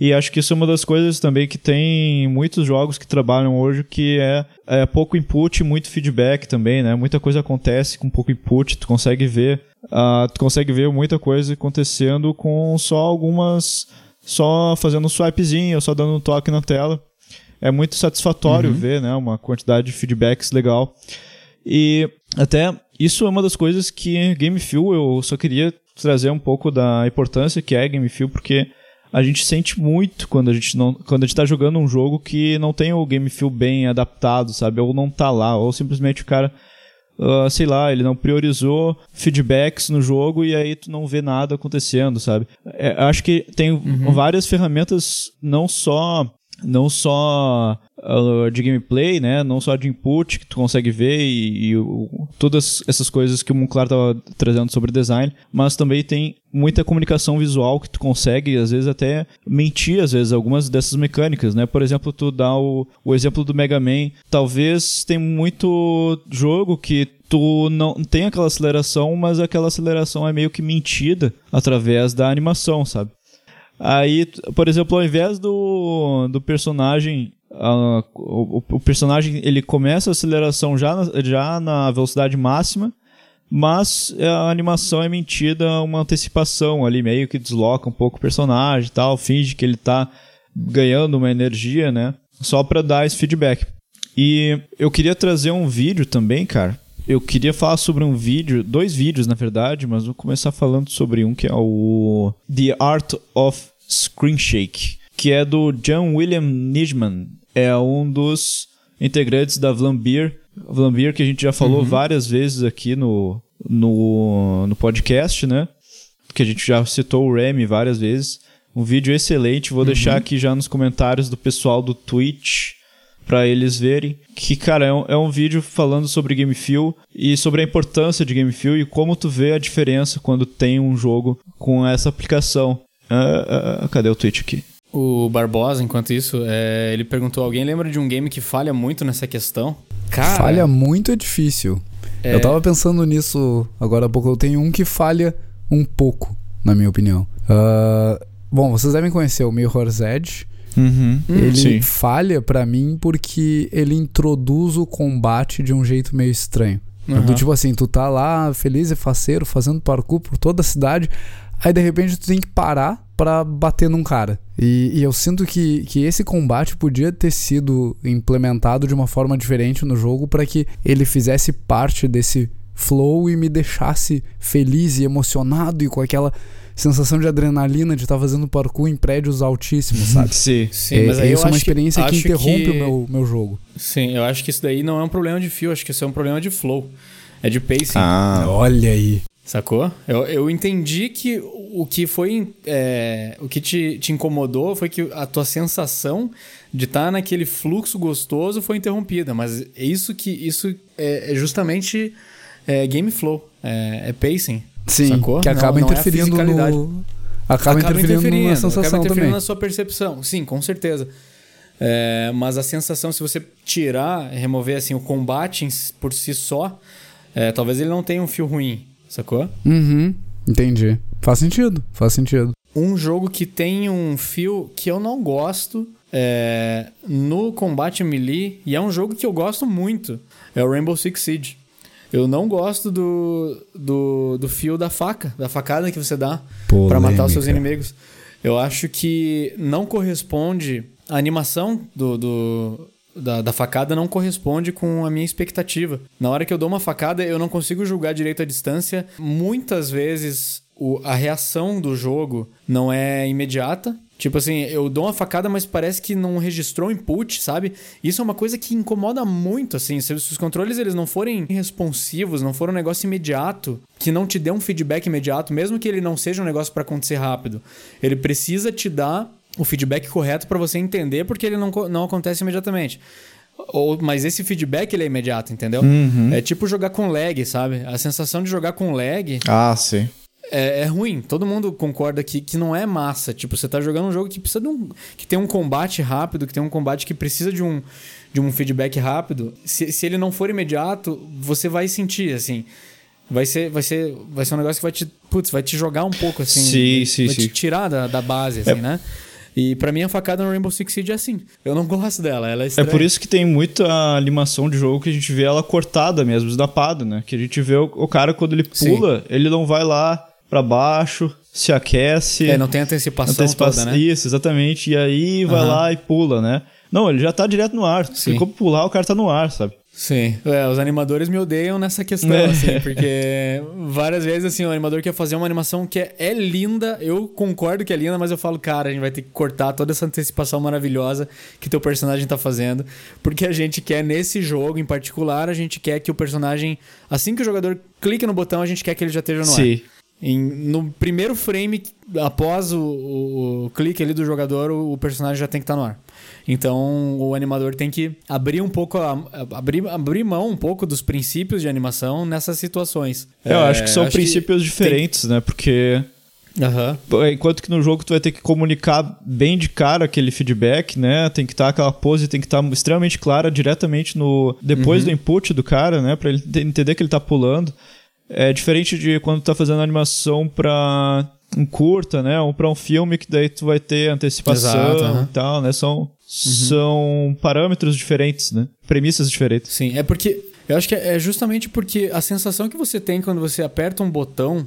E acho que isso é uma das coisas também que tem muitos jogos que trabalham hoje, que é, é pouco input, muito feedback também, né? Muita coisa acontece com pouco input, tu consegue ver, ah, tu consegue ver muita coisa acontecendo com só algumas, só fazendo um swipezinho, só dando um toque na tela. É muito satisfatório ver, né? Uma quantidade de feedbacks legal. E até isso é uma das coisas que Game Feel eu só queria trazer um pouco da importância que é Game Feel, porque a gente sente muito quando a gente não quando a gente tá jogando um jogo que não tem o Game Feel bem adaptado, sabe? Ou não tá lá, ou simplesmente o cara ah, sei lá, ele não priorizou feedbacks no jogo e aí tu não vê nada acontecendo, sabe? É, acho que tem várias ferramentas, não só não só ah, de gameplay, né? Não só de input que tu consegue ver e, e o- todas essas coisas que o Monclar tava trazendo sobre design, mas também tem muita comunicação visual que tu consegue, às vezes até mentir, às vezes, algumas dessas mecânicas, né? Por exemplo, tu dá o, o exemplo do Mega Man, talvez tem muito jogo que tu não tem aquela aceleração, mas aquela aceleração é meio que mentida através da animação, sabe? Aí, por exemplo, ao invés do, do personagem. Uh, o, o, personagem ele começa a aceleração já na, já na velocidade máxima, mas a animação é mentida uma antecipação ali, meio que desloca um pouco o personagem e tal, finge que ele tá ganhando uma energia, né? Só para dar esse feedback. E eu queria trazer um vídeo também, cara. Eu queria falar sobre um vídeo, dois vídeos na verdade, mas vou começar falando sobre um que é o The Art of Screen Shake, que é do John William Nijman. É um dos integrantes da Vlambeer. Vlambeer que a gente já falou uhum. várias vezes aqui no, no, no podcast, né? Que a gente já citou o Remy várias vezes. Um vídeo excelente, vou uhum. deixar aqui já nos comentários do pessoal do Twitch para eles verem. Que, cara, é um, é um vídeo falando sobre Game Feel e sobre a importância de Game Feel e como tu vê a diferença quando tem um jogo com essa aplicação. Uh, uh, cadê o Twitch aqui? O Barbosa, enquanto isso, é, ele perguntou: alguém lembra de um game que falha muito nessa questão? Cara. Falha muito é difícil. É... Eu tava pensando nisso agora há pouco. Eu tenho um que falha um pouco, na minha opinião. Uh, bom, vocês devem conhecer o Mirror's Edge. Uhum. Ele Sim. falha para mim porque ele introduz o combate de um jeito meio estranho. Uhum. Do tipo assim, tu tá lá feliz e faceiro, fazendo parkour por toda a cidade, aí de repente tu tem que parar para bater num cara. E, e, eu sinto que, que esse combate podia ter sido implementado de uma forma diferente no jogo para que ele fizesse parte desse flow e me deixasse feliz e emocionado e com aquela sensação de adrenalina de estar tá fazendo parkour em prédios altíssimos, sabe? <laughs> Sim, sim. É, mas aí isso é uma experiência que, que interrompe que... o meu, meu jogo. Sim, eu acho que isso daí não é um problema de fio, acho que isso é um problema de flow. É de pacing. Ah, olha aí. Sacou? Eu, eu entendi que o que foi. É, o que te, te incomodou foi que a tua sensação de estar tá naquele fluxo gostoso foi interrompida. Mas isso que isso é, é justamente é, game flow, é, é pacing. Sim, sacou? que acaba não, interferindo não é no... Acaba, acaba interferindo, interferindo na sensação acaba interferindo também. na sua percepção. Sim, com certeza. É, mas a sensação, se você tirar, remover assim o combate por si só, é, talvez ele não tenha um fio ruim, sacou? Uhum, entendi. Faz sentido, faz sentido. Um jogo que tem um fio que eu não gosto é, no combate melee, e é um jogo que eu gosto muito, é o Rainbow Six Siege. Eu não gosto do, do, do fio da faca, da facada que você dá para matar os seus inimigos. Eu acho que não corresponde. A animação do, do, da, da, facada não corresponde com a minha expectativa. Na hora que eu dou uma facada, eu não consigo julgar direito a distância. Muitas vezes o, a reação do jogo não é imediata. Tipo assim, eu dou uma facada, mas parece que não registrou input, sabe? Isso é uma coisa que incomoda muito, assim. Se os controles eles não forem responsivos, não for um negócio imediato, que não te dê um feedback imediato, mesmo que ele não seja um negócio para acontecer rápido, ele precisa te dar o feedback correto para você entender porque ele não, não acontece imediatamente. Ou, mas esse feedback ele é imediato, entendeu? Uhum. É tipo jogar com lag, sabe? A sensação de jogar com lag. Ah, sim é, é, ruim. Todo mundo concorda que, que não é massa. Tipo, você tá jogando um jogo que precisa de um. que tem um combate rápido, que tem um combate que precisa de um, de um feedback rápido. Se, se ele não for imediato, você vai sentir, assim. Vai ser, vai ser, vai ser um negócio que vai te. Putz, vai te jogar um pouco, assim. Sim, vai, sim, vai sim. te tirar da, da base, assim, é. né? E para mim a facada no Rainbow Six Siege é assim. Eu não gosto dela, ela é estranha. É por isso que tem muita animação de jogo que a gente vê ela cortada mesmo, esnapada, né? Que a gente vê o, o cara quando ele pula, Sim. ele não vai lá para baixo, se aquece. É, não tem antecipação, antecipação toda, né? Isso, exatamente. E aí vai uhum. lá e pula, né? Não, ele já tá direto no ar. Se for pular, o cara tá no ar, sabe? Sim. É, os animadores me odeiam nessa questão, é. assim, porque várias vezes, assim, o animador quer fazer uma animação que é, é, linda, eu concordo que é linda, mas eu falo, cara, a gente vai ter que cortar toda essa antecipação maravilhosa que teu personagem tá fazendo, porque a gente quer, nesse jogo em particular, a gente quer que o personagem, assim que o jogador clica no botão, a gente quer que ele já esteja no Sim. ar. Em, no primeiro frame, após o, o, o, clique ali do jogador, o, o personagem já tem que estar tá no ar. Então o animador tem que abrir um pouco, a, abrir, abrir mão um pouco dos princípios de animação nessas situações. Eu é, acho que são acho princípios que diferentes, tem... né? Porque Uhum. Enquanto que no jogo tu vai ter que comunicar bem de cara aquele feedback, né? Tem que estar tá, aquela pose, tem que estar tá extremamente clara diretamente no depois uhum. do input do cara, né? Para ele entender que ele tá pulando. É diferente de quando tu tá fazendo animação pra um curta, né? Ou pra um filme que daí tu vai ter antecipação Exato, e tal, né? São, são parâmetros diferentes, né? Premissas diferentes. Sim, é porque. Eu acho que é justamente porque a sensação que você tem quando você aperta um botão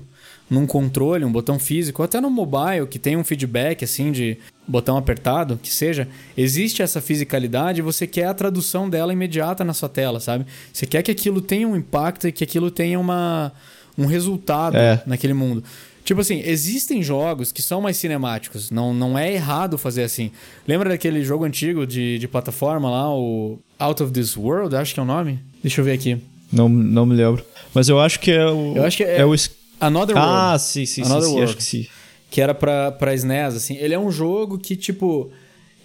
num controle, um botão físico, ou até no mobile, que tem um feedback assim de botão apertado, que seja, existe essa fisicalidade e você quer a tradução dela imediata na sua tela, sabe? Você quer que aquilo tenha um impacto e que aquilo tenha uma, um resultado É. naquele mundo. Tipo assim, existem jogos que são mais cinemáticos. Não, não é errado fazer assim. Lembra daquele jogo antigo de, de plataforma lá, o Out of This World, acho que é o nome? Deixa eu ver aqui. Não, não me lembro. Mas eu acho que é o. Eu acho que é- o. Another World. Ah, sim, sim, Another sim, World. acho que sim. que era pra, pra SNES, assim. Ele é um jogo que, tipo...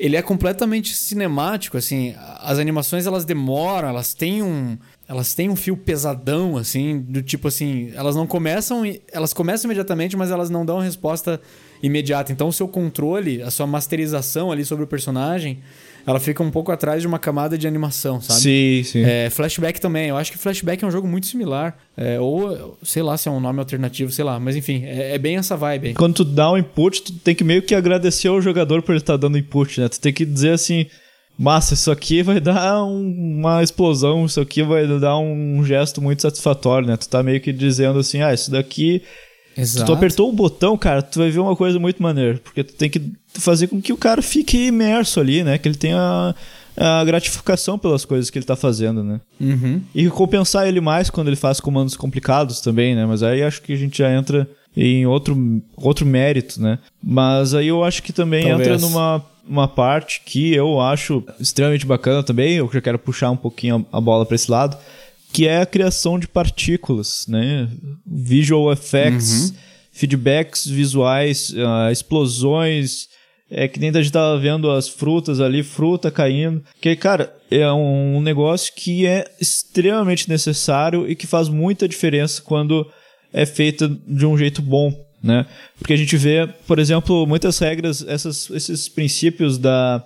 Ele é completamente cinemático, assim. As animações, elas demoram, elas têm um... Elas têm um fio pesadão, assim, do tipo assim... Elas não começam... Elas começam imediatamente, mas elas não dão resposta imediata. Então, o seu controle, a sua masterização ali sobre o personagem... Ela fica um pouco atrás de uma camada de animação, sabe? Sim, sim. É, Flashback também. Eu acho que Flashback é um jogo muito similar. É, ou, sei lá se é um nome alternativo, sei lá. Mas enfim, é, é bem essa vibe aí. Quando tu dá um input, tu tem que meio que agradecer ao jogador por ele estar dando input, né? Tu tem que dizer assim, massa, isso aqui vai <laughs> dar um- uma explosão, isso aqui vai dar um gesto muito satisfatório, né? Tu tá meio que dizendo assim, ah, isso daqui... Se tu apertou o botão, cara, tu vai ver uma coisa muito maneira. Porque tu tem que fazer com que o cara fique imerso ali, né? Que ele tenha a gratificação pelas coisas que ele tá fazendo, né? Uhum. E recompensar ele mais quando ele faz comandos complicados também, né? Mas aí acho que a gente já entra em outro, outro mérito, né? Mas aí eu acho que também Talvez. entra numa uma parte que eu acho extremamente bacana também, eu já quero puxar um pouquinho a, a bola para esse lado, que é a criação de partículas, né? Visual effects, feedbacks visuais, ah, explosões, é que nem a gente tava vendo as frutas ali, fruta caindo. Que, cara, é um negócio que é extremamente necessário e que faz muita diferença quando é feita de um jeito bom, né? Porque a gente vê, por exemplo, muitas regras, essas, esses princípios da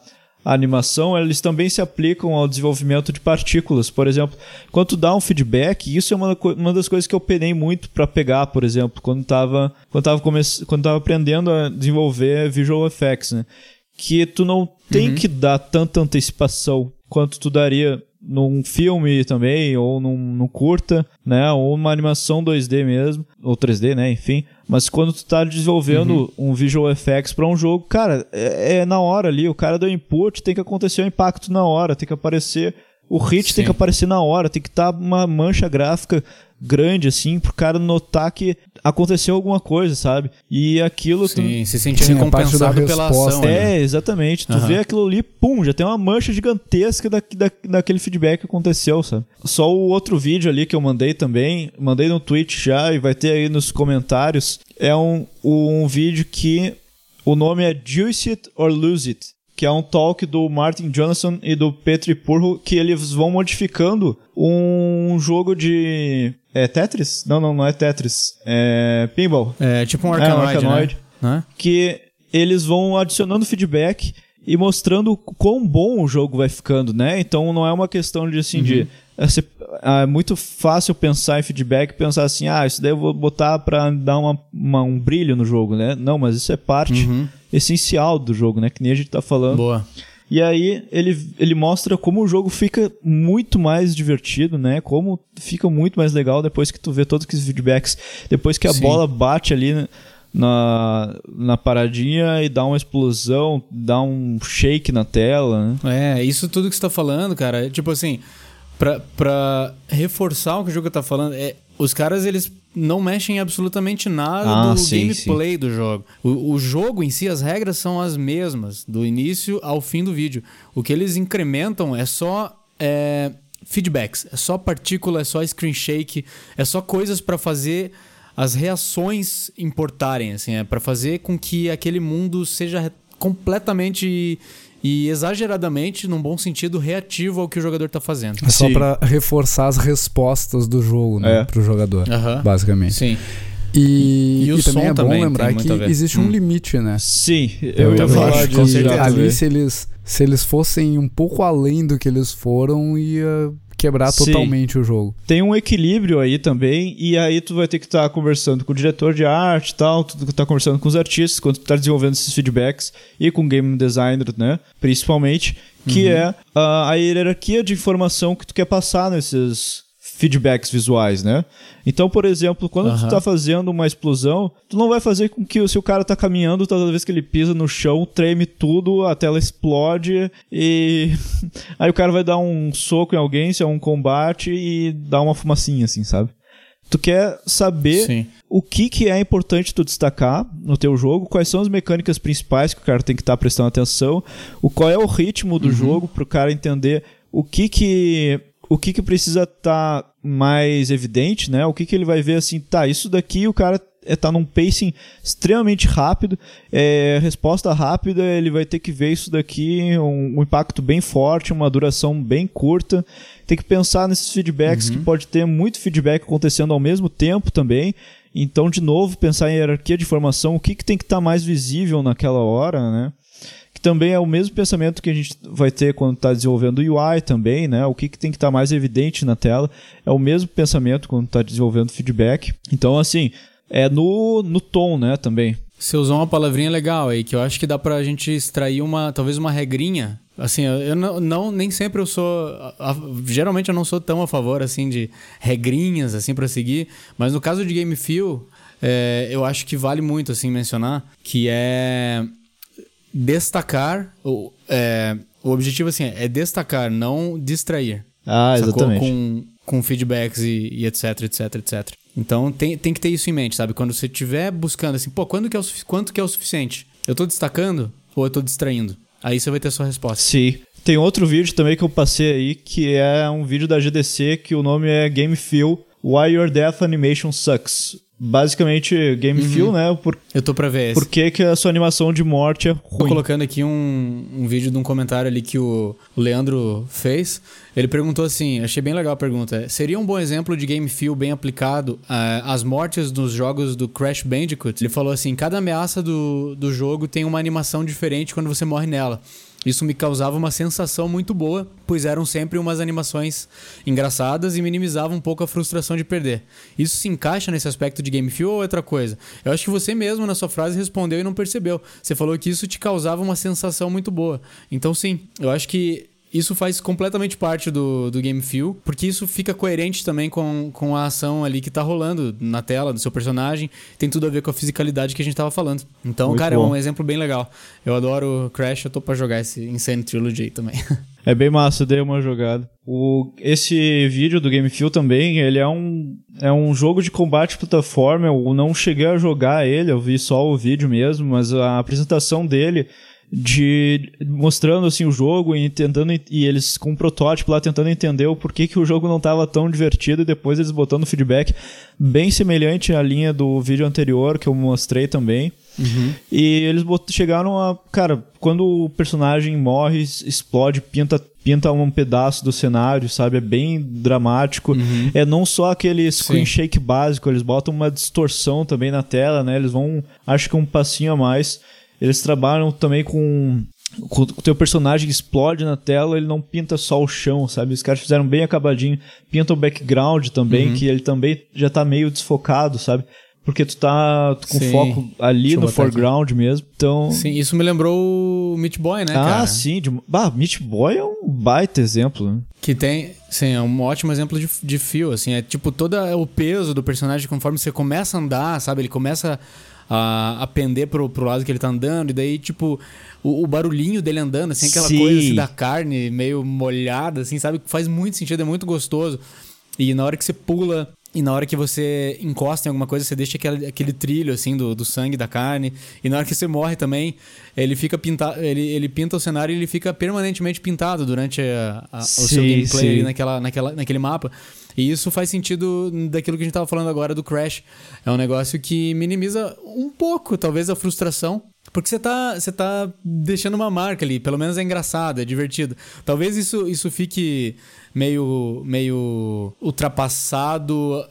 animação, eles também se aplicam ao desenvolvimento de partículas. Por exemplo, quando tu dá um feedback, isso é uma, uma das coisas que eu penei muito para pegar, por exemplo, quando tava, quando tava, come quando tava aprendendo a desenvolver visual effects, né? Que tu não tem que dar tanta antecipação quanto tu daria num filme também, ou num, num curta, né? Ou uma animação 2D mesmo, ou 3D, né? Enfim. Mas quando tu tá desenvolvendo um visual effects pra um jogo, cara, é, é na hora ali, o cara deu input, tem que acontecer o impacto na hora, tem que aparecer. O hit tem Sim. que aparecer na hora, tem que estar uma mancha gráfica grande, assim, pro cara notar que aconteceu alguma coisa, sabe? E aquilo. tu- Sim, se sentir Sim, recompensado pela ação. né? é, exatamente. Tu Aham. vê aquilo ali, pum, já tem uma mancha gigantesca da, da, daquele feedback que aconteceu, sabe? Só o outro vídeo ali que eu mandei também, mandei no Twitch já e vai ter aí nos comentários, é um, um vídeo que o nome é Juice It or Lose It, que é um talk do Martin Johnson e do Petri Purro, que eles vão modificando um jogo de... É Tetris? Não, não, não é Tetris. É Pinball É tipo um É, um arcanoide. né? Né? que eles vão adicionando feedback e mostrando quão bom o jogo vai ficando, né? Então não é uma questão de assim de é é muito fácil pensar em feedback, e pensar assim, ah, isso daí eu vou botar pra dar uma, uma- um brilho no jogo, né? Não, mas isso é parte essencial do jogo, né? Que nem a gente tá falando. Boa. E aí ele, ele mostra como o jogo fica muito mais divertido, né? Como fica muito mais legal depois que tu vê todos aqueles feedbacks. Depois que a Sim. bola bate ali na- na, na paradinha e dá uma explosão, dá um shake na tela, né? É, isso tudo que você tá falando, cara, é tipo assim, pra, pra reforçar o que o jogo tá falando, é, os caras, eles não mexem em absolutamente nada Ah, do sim, gameplay do jogo. O, o jogo em si, as regras são as mesmas, do início ao fim do vídeo. O que eles incrementam é só é, feedbacks, é só partícula, é só screen shake, é só coisas pra fazer as reações importarem, assim, é para fazer com que aquele mundo seja completamente e exageradamente, num bom sentido, reativo ao que o jogador tá fazendo. É só pra reforçar as respostas do jogo, né? É. Pro jogador, Aham. basicamente. Sim. E, E o e também som é bom também lembrar que existe Hum. um limite, né? Sim, eu, ia também falar acho, certeza. ali se eles, se eles fossem um pouco além do que eles foram, ia quebrar Sim. totalmente o jogo. tem um equilíbrio aí também, e aí tu vai ter que estar conversando com o diretor de arte e tal, tu tá conversando com os artistas, quando tu tá desenvolvendo esses feedbacks, e com o game designer, né, principalmente, que é ah, a hierarquia de informação que tu quer passar nesses feedbacks visuais, né? Então, por exemplo, quando tu tá fazendo uma explosão, tu não vai fazer com que se o cara tá caminhando, toda vez que ele pisa no chão, treme tudo, a tela explode e <laughs> aí o cara vai dar um soco em alguém, se é um combate e dá uma fumacinha assim, sabe? Tu quer saber Sim. o que, que é importante tu destacar no teu jogo, quais são as mecânicas principais que o cara tem que estar prestando atenção, o qual é o ritmo do jogo pro cara entender o que que o que que precisa estar mais evidente, né? O que que ele vai ver assim, tá, isso daqui o cara é, tá num pacing extremamente rápido, é, resposta rápida, ele vai ter que ver isso daqui, um, um impacto bem forte, uma duração bem curta. Tem que pensar nesses feedbacks que pode ter muito feedback acontecendo ao mesmo tempo também. Então, de novo, pensar em hierarquia de informação, o que, que tem que estar mais visível naquela hora, né? Também é o mesmo pensamento que a gente vai ter quando está desenvolvendo UI também, né? O que, que tem que estar mais evidente na tela. É o mesmo pensamento quando está desenvolvendo feedback. Então, assim, é no, no tom, né, também. Você usou uma palavrinha legal aí, que eu acho que dá pra gente extrair uma, talvez uma regrinha. Assim, eu, eu não, não- nem sempre eu sou, a- a- geralmente eu não sou tão a favor, assim, de regrinhas, assim, pra seguir. Mas no caso de Game Feel, é, eu acho que vale muito, assim, mencionar, que é destacar, o, é, o objetivo, assim, é destacar, não distrair. Ah, sacou? exatamente. Com, com feedbacks e, e etc, etc, etc. Então tem, tem que ter isso em mente, sabe? Quando você estiver buscando assim, pô, quando que é o, quanto que é o suficiente? Eu tô destacando ou eu tô distraindo? Aí você vai ter a sua resposta. Sim. Tem outro vídeo também que eu passei aí, que é um vídeo da GDC, que o nome é Game Feel Why Your Death Animation Sucks. Basicamente, Game Feel, né? Por, Eu tô pra ver esse. por que, que a sua animação de morte é Tô ruim. colocando aqui um, um vídeo de um comentário ali que o Leandro fez. Ele perguntou assim, achei bem legal a pergunta. Seria um bom exemplo de game feel bem aplicado ah, às mortes nos jogos do Crash Bandicoot? Ele falou assim, cada ameaça do, do jogo tem uma animação diferente quando você morre nela. Isso me causava uma sensação muito boa, pois eram sempre umas animações engraçadas e minimizava um pouco a frustração de perder. Isso se encaixa nesse aspecto de game feel ou outra coisa? Eu acho que você mesmo na sua frase respondeu e não percebeu. Você falou que isso te causava uma sensação muito boa. Então sim, eu acho que isso faz completamente parte do, do game feel, porque isso fica coerente também com, com a ação ali que tá rolando na tela do seu personagem. Tem tudo a ver com a fisicalidade que a gente tava falando. Então, Muito cara, bom. é um exemplo bem legal. Eu adoro Crash, eu tô pra jogar esse Insane Trilogy aí também. <laughs> É bem massa, dei uma jogada. O, esse vídeo do Game Feel também, ele é um, é um jogo de combate plataforma. Eu não cheguei a jogar ele, eu vi só o vídeo mesmo, mas a apresentação dele de mostrando assim o jogo e tentando e eles com um protótipo lá tentando entender o porquê que o jogo não estava tão divertido e depois eles botando feedback bem semelhante à linha do vídeo anterior que eu mostrei também. E eles chegaram a. Cara, quando o personagem morre, explode, pinta, pinta um pedaço do cenário, sabe? É bem dramático. É não só aquele screen Sim. shake básico, eles botam uma distorção também na tela, né? Eles vão, acho que um passinho a mais. Eles trabalham também com. O teu personagem explode na tela, ele não pinta só o chão, sabe? Os caras fizeram bem acabadinho. Pinta o background também, que ele também já tá meio desfocado, sabe? Porque tu tá com Sim. foco ali Deixa no botar aqui. foreground mesmo. Então. Sim, isso me lembrou o Meat Boy, né, ah, cara? sim. De... Bah, Meat Boy é um baita exemplo. né? Que tem, sim, é um ótimo exemplo de, de fio, assim, é tipo todo o peso do personagem conforme você começa a andar, sabe? Ele começa a, a pender pro, pro lado que ele tá andando, e daí, tipo, o, o barulhinho dele andando, assim, aquela Sim. coisa assim, da carne meio molhada, assim, sabe? Faz muito sentido, é muito gostoso. E na hora que você pula e na hora que você encosta em alguma coisa, você deixa aquele, aquele trilho, assim, do, do sangue, da carne. E na hora que você morre também, ele fica pintado. Ele, ele pinta o cenário e ele fica permanentemente pintado durante a- a- o seu Sim, gameplay sim. ali naquela, naquela, naquele mapa. E isso faz sentido daquilo que a gente tava falando agora do Crash. É um negócio que minimiza um pouco, talvez, a frustração. Porque você tá, você tá deixando uma marca ali, pelo menos é engraçado, é divertido. Talvez isso, isso fique meio, meio ultrapassado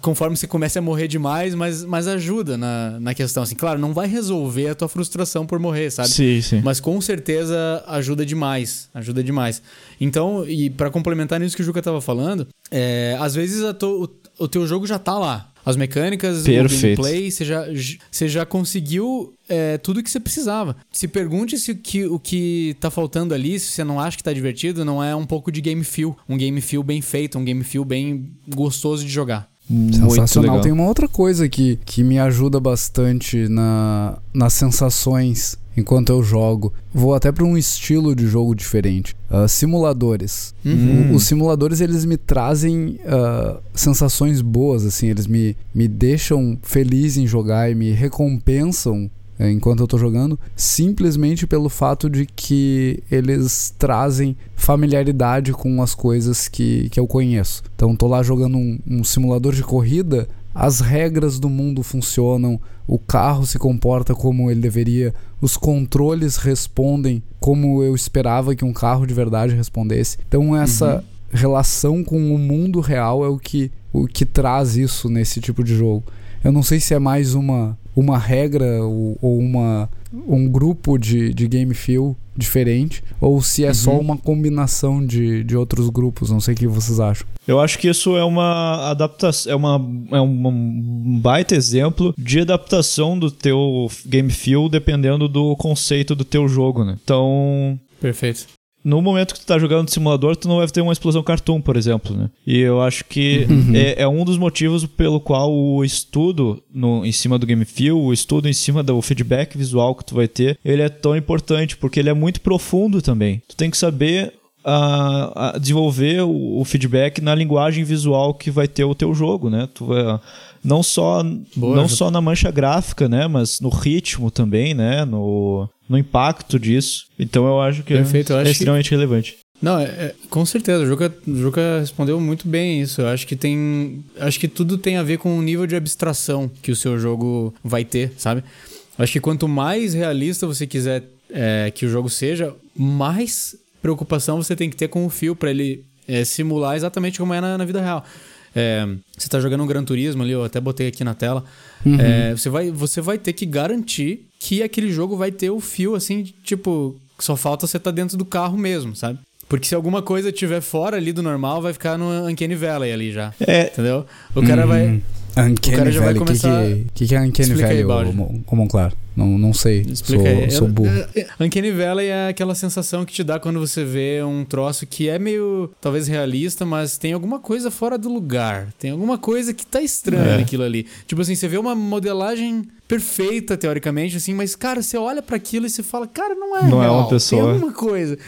conforme você começa a morrer demais, mas, mas ajuda na, na questão. Assim, claro, não vai resolver a tua frustração por morrer, sabe? Sim, sim. Mas com certeza ajuda demais. Ajuda demais. Então, e para complementar nisso que o Juca tava falando, é, às vezes to, o, o teu jogo já tá lá. As mecânicas, Perfeito. o gameplay, você já, você já conseguiu é, tudo que você precisava. Se pergunte se o que, o que tá faltando ali, se você não acha que tá divertido, não é um pouco de game feel. Um game feel bem feito, um game feel bem gostoso de jogar. Sensacional. Tem uma outra coisa que, que me ajuda bastante na, nas sensações enquanto eu jogo. Vou até para um estilo de jogo diferente. Uh, simuladores. Uhum. O- os simuladores eles me trazem uh, sensações boas, assim, eles me, me deixam feliz em jogar e me recompensam eh, enquanto eu tô jogando, simplesmente pelo fato de que eles trazem familiaridade com as coisas que, que eu conheço. Então, tô lá jogando um, um simulador de corrida, as regras do mundo funcionam, o carro se comporta como ele deveria, os controles respondem como eu esperava que um carro de verdade respondesse. Então, essa relação com o mundo real é o que, o que traz isso nesse tipo de jogo. Eu não sei se é mais uma, uma regra ou, ou uma, um grupo de, de game feel diferente, ou se é só uma combinação de, de outros grupos. Não sei o que vocês acham. Eu acho que isso é uma adaptação, é, uma, é um baita exemplo de adaptação do teu game feel dependendo do conceito do teu jogo, né? Então, Perfeito. No momento que tu tá jogando simulador, tu não vai ter uma explosão cartoon, por exemplo, né? E eu acho que é, é um dos motivos pelo qual o estudo no, em cima do game feel, o estudo em cima do feedback visual que tu vai ter, ele é tão importante, porque ele é muito profundo também. Tu tem que saber ah, ah, desenvolver o, o feedback na linguagem visual que vai ter o teu jogo, né? Tu vai, não só Boa, não Jota. só na mancha gráfica, né? Mas no ritmo também, né? No, no impacto disso. Então eu acho que é- Perfeito, é, acho que- extremamente relevante. Não, é, é- com certeza. O Juca, o Juca respondeu muito bem isso. Eu acho que tem. Acho que tudo tem a ver com o nível de abstração que o seu jogo vai ter, sabe? Eu acho que quanto mais realista você quiser é, que o jogo seja, mais preocupação você tem que ter com o fio pra ele é, simular exatamente como é na, na vida real. É, você tá jogando um Gran Turismo ali, eu até botei aqui na tela. É, você, vai, você vai ter que garantir que aquele jogo vai ter o fio assim, tipo, só falta você estar dentro do carro mesmo, sabe? Porque se alguma coisa tiver fora ali do normal, vai ficar no Uncanny Valley ali já. É, Entendeu? O cara vai. Uncanny cara já vai Valley. O que, que, que, que é Uncanny Explica Valley, Baldi. ô, Mo- ô Monclar? Não, não sei. Explica sou, aí. sou Eu- burro. é- é- Uncanny Valley é aquela sensação que te dá quando você vê um troço que é meio, talvez realista, mas tem alguma coisa fora do lugar. Tem alguma coisa que tá estranha É. naquilo ali. Tipo assim, você vê uma modelagem perfeita, teoricamente, assim, mas, cara, você olha para aquilo e você fala, cara, não é Não é real. uma pessoa. Tem alguma coisa.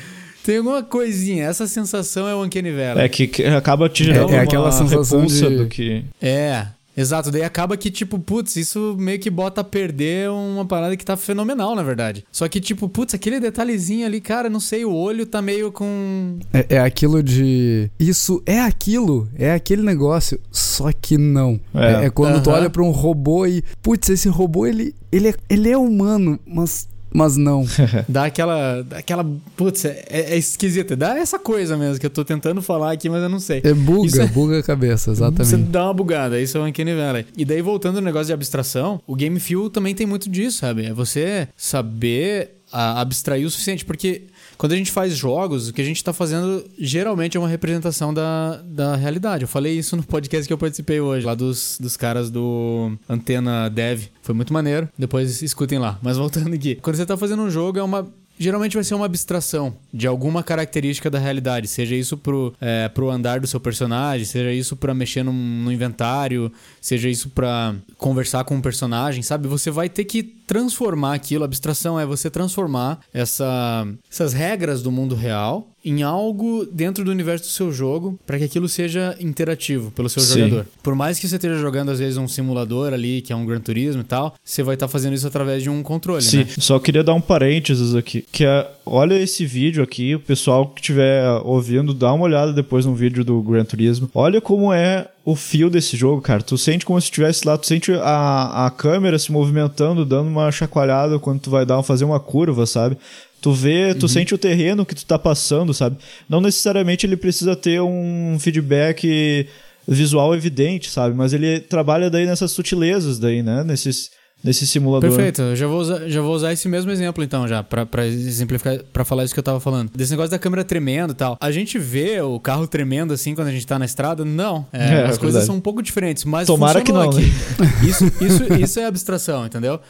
Tem alguma coisinha. Essa sensação é o Uncanny Valley. é que, que acaba te gerando é uma aquela sensação repulsa de- do que... É, exato. Daí acaba que, tipo, putz, isso meio que bota a perder uma parada que tá fenomenal, na verdade. Só que, tipo, putz, aquele detalhezinho ali, cara, não sei, o olho tá meio com. É, é aquilo de. Isso é aquilo, é aquele negócio, só que não. É. É, é quando tu olha pra um robô e. Putz, esse robô ele, ele, é, ele é humano, mas. Mas não. <laughs> Dá aquela. dá aquela. Putz, é, é esquisito. Dá essa coisa mesmo que eu tô tentando falar aqui, mas eu não sei. É buga, Isso é- <laughs> buga a cabeça, Você exatamente. dá uma bugada, isso é o Uncanny Valley. E daí, voltando no negócio de abstração, o Game Feel também tem muito disso, sabe? É você saber ah, abstrair o suficiente, porque quando a gente faz jogos, o que a gente tá fazendo geralmente é uma representação da, da realidade. Eu falei isso no podcast que eu participei hoje, lá dos, dos caras do Antena Dev. Foi muito maneiro, depois escutem lá. Mas voltando aqui, quando você tá fazendo um jogo, é uma geralmente vai ser uma abstração de alguma característica da realidade, seja isso pro, é, pro andar do seu personagem, seja isso pra mexer num, no inventário, seja isso pra conversar com um personagem, sabe? Você vai ter que transformar aquilo, abstração é você transformar essa, essas regras do mundo real em algo dentro do universo do seu jogo para que aquilo seja interativo pelo seu Sim. jogador. Por mais que você esteja jogando às vezes um simulador ali, que é um Gran Turismo e tal, você vai estar fazendo isso através de um controle, Sim, né? só queria dar um parênteses aqui, que é, olha esse vídeo aqui, o pessoal que estiver ouvindo, dá uma olhada depois no vídeo do Gran Turismo. Olha como é o fio desse jogo, cara. Tu sente como se estivesse lá, tu sente a, a câmera se movimentando, dando uma chacoalhada quando tu vai dar fazer uma curva, sabe? Tu vê, tu sente o terreno que tu tá passando, sabe? Não necessariamente ele precisa ter um feedback visual evidente, sabe? Mas ele trabalha daí nessas sutilezas daí, né? Nesses, nesse simulador. Perfeito, eu já vou usar, já vou usar esse mesmo exemplo então já, pra, pra exemplificar, pra falar isso que eu tava falando. Desse negócio da câmera tremendo e tal. A gente vê o carro tremendo assim quando a gente tá na estrada? Não. É, <laughs> É, as é coisas verdade. são um pouco diferentes, mas Tomara que não, né? aqui. <laughs> Isso, isso, isso é abstração, entendeu?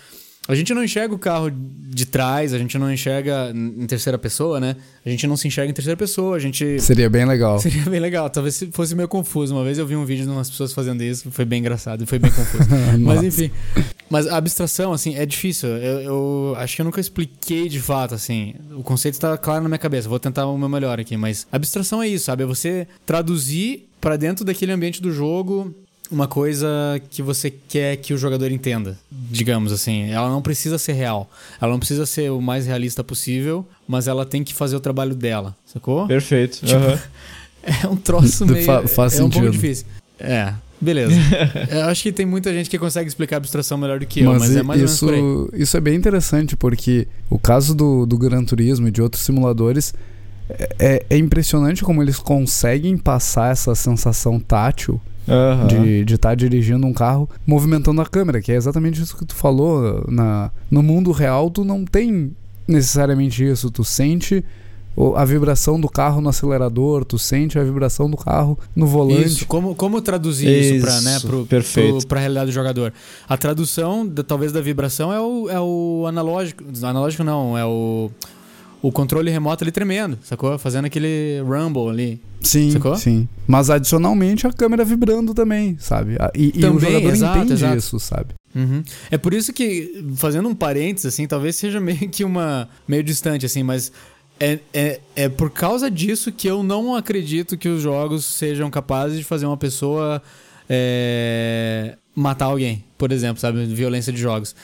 A gente não enxerga o carro de trás, a gente não enxerga em terceira pessoa, né? A gente não se enxerga em terceira pessoa, a gente Seria bem legal. <laughs> Seria bem legal, talvez se- fosse meio confuso. Uma vez eu vi um vídeo de umas pessoas fazendo isso, foi bem engraçado e foi bem confuso. <laughs> Mas enfim. Mas a abstração, assim, é difícil. Eu, eu acho que eu nunca expliquei de fato, assim. O conceito está claro na minha cabeça, vou tentar o meu melhor aqui. Mas abstração é isso, sabe? É você traduzir pra dentro daquele ambiente do jogo uma coisa que você quer que o jogador entenda, digamos assim. Ela não precisa ser real. Ela não precisa ser o mais realista possível, mas ela tem que fazer o trabalho dela, sacou? Perfeito. Tipo, aham. <laughs> É um troço Fa- meio. faz é um pouco difícil. É, beleza. <laughs> Eu acho que tem muita gente que consegue explicar a abstração melhor do que eu, Mas, mas é mais isso, ou menos por aí. isso é bem interessante, porque o caso do, do Gran Turismo e de outros simuladores é, é- é impressionante como eles conseguem passar essa sensação tátil Aham. de estar dirigindo um carro movimentando a câmera, que é exatamente isso que tu falou. Na, no mundo real, tu não tem necessariamente isso. Tu sente a vibração do carro no acelerador, tu sente a vibração do carro no volante. Isso, como, como traduzir isso, pra, né, Isso, pro, perfeito. pro, realidade do jogador? A tradução, da- talvez, da vibração é o, é o analógico. Analógico não, é o, o controle remoto ali tremendo, sacou? Fazendo aquele rumble ali. Sim, Sacou? sim. Mas adicionalmente a câmera vibrando também, sabe? E, e o Também, jogador exato, entende exato. isso, sabe? Uhum. É por isso que, fazendo um parênteses, assim, talvez seja meio que uma. meio distante, assim, mas. É, é, é por causa disso que eu não acredito que os jogos sejam capazes de fazer uma pessoa é, matar alguém, por exemplo, sabe? Violência de jogos.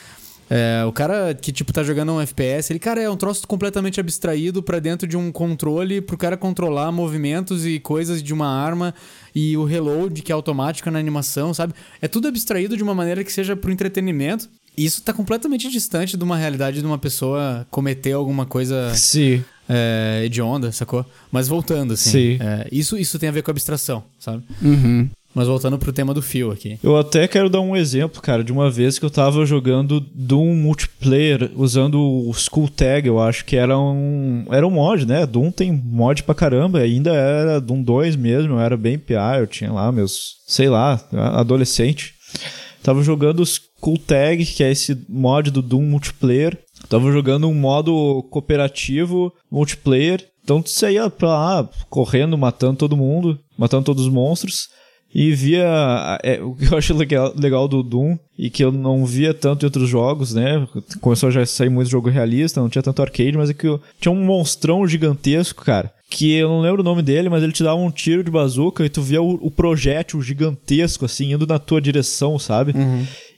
É, o cara que, tipo, tá jogando um FPS, ele, cara, é um troço completamente abstraído pra dentro de um controle pro cara controlar movimentos e coisas de uma arma e o reload que é automático na animação, sabe? É tudo abstraído de uma maneira que seja pro entretenimento. E isso tá completamente distante de uma realidade de uma pessoa cometer alguma coisa Sim. é, hedionda, sacou? Mas voltando, assim. Sim. é, isso, isso tem a ver com abstração, sabe? Uhum. Mas voltando pro tema do fio aqui. Eu até quero dar um exemplo, cara, de uma vez que eu tava jogando Doom multiplayer usando o Skull Tag, eu acho que era um era um mod, né? Doom tem mod pra caramba, ainda era Doom 2 mesmo, eu era bem PA, eu tinha lá meus, sei lá, adolescente. Tava jogando o Skull Tag, que é esse mod do Doom multiplayer. Tava jogando um modo cooperativo multiplayer. Então tu saía pra lá, correndo, matando todo mundo, matando todos os monstros. E via. é, o que eu acho legal, legal do Doom, e que eu não via tanto em outros jogos, né? Começou a já sair muito jogo realista, não tinha tanto arcade, mas é que eu, tinha um monstrão gigantesco, cara. Que eu não lembro o nome dele, mas ele te dava um tiro de bazuca e tu via o, o projétil gigantesco, assim, indo na tua direção, sabe?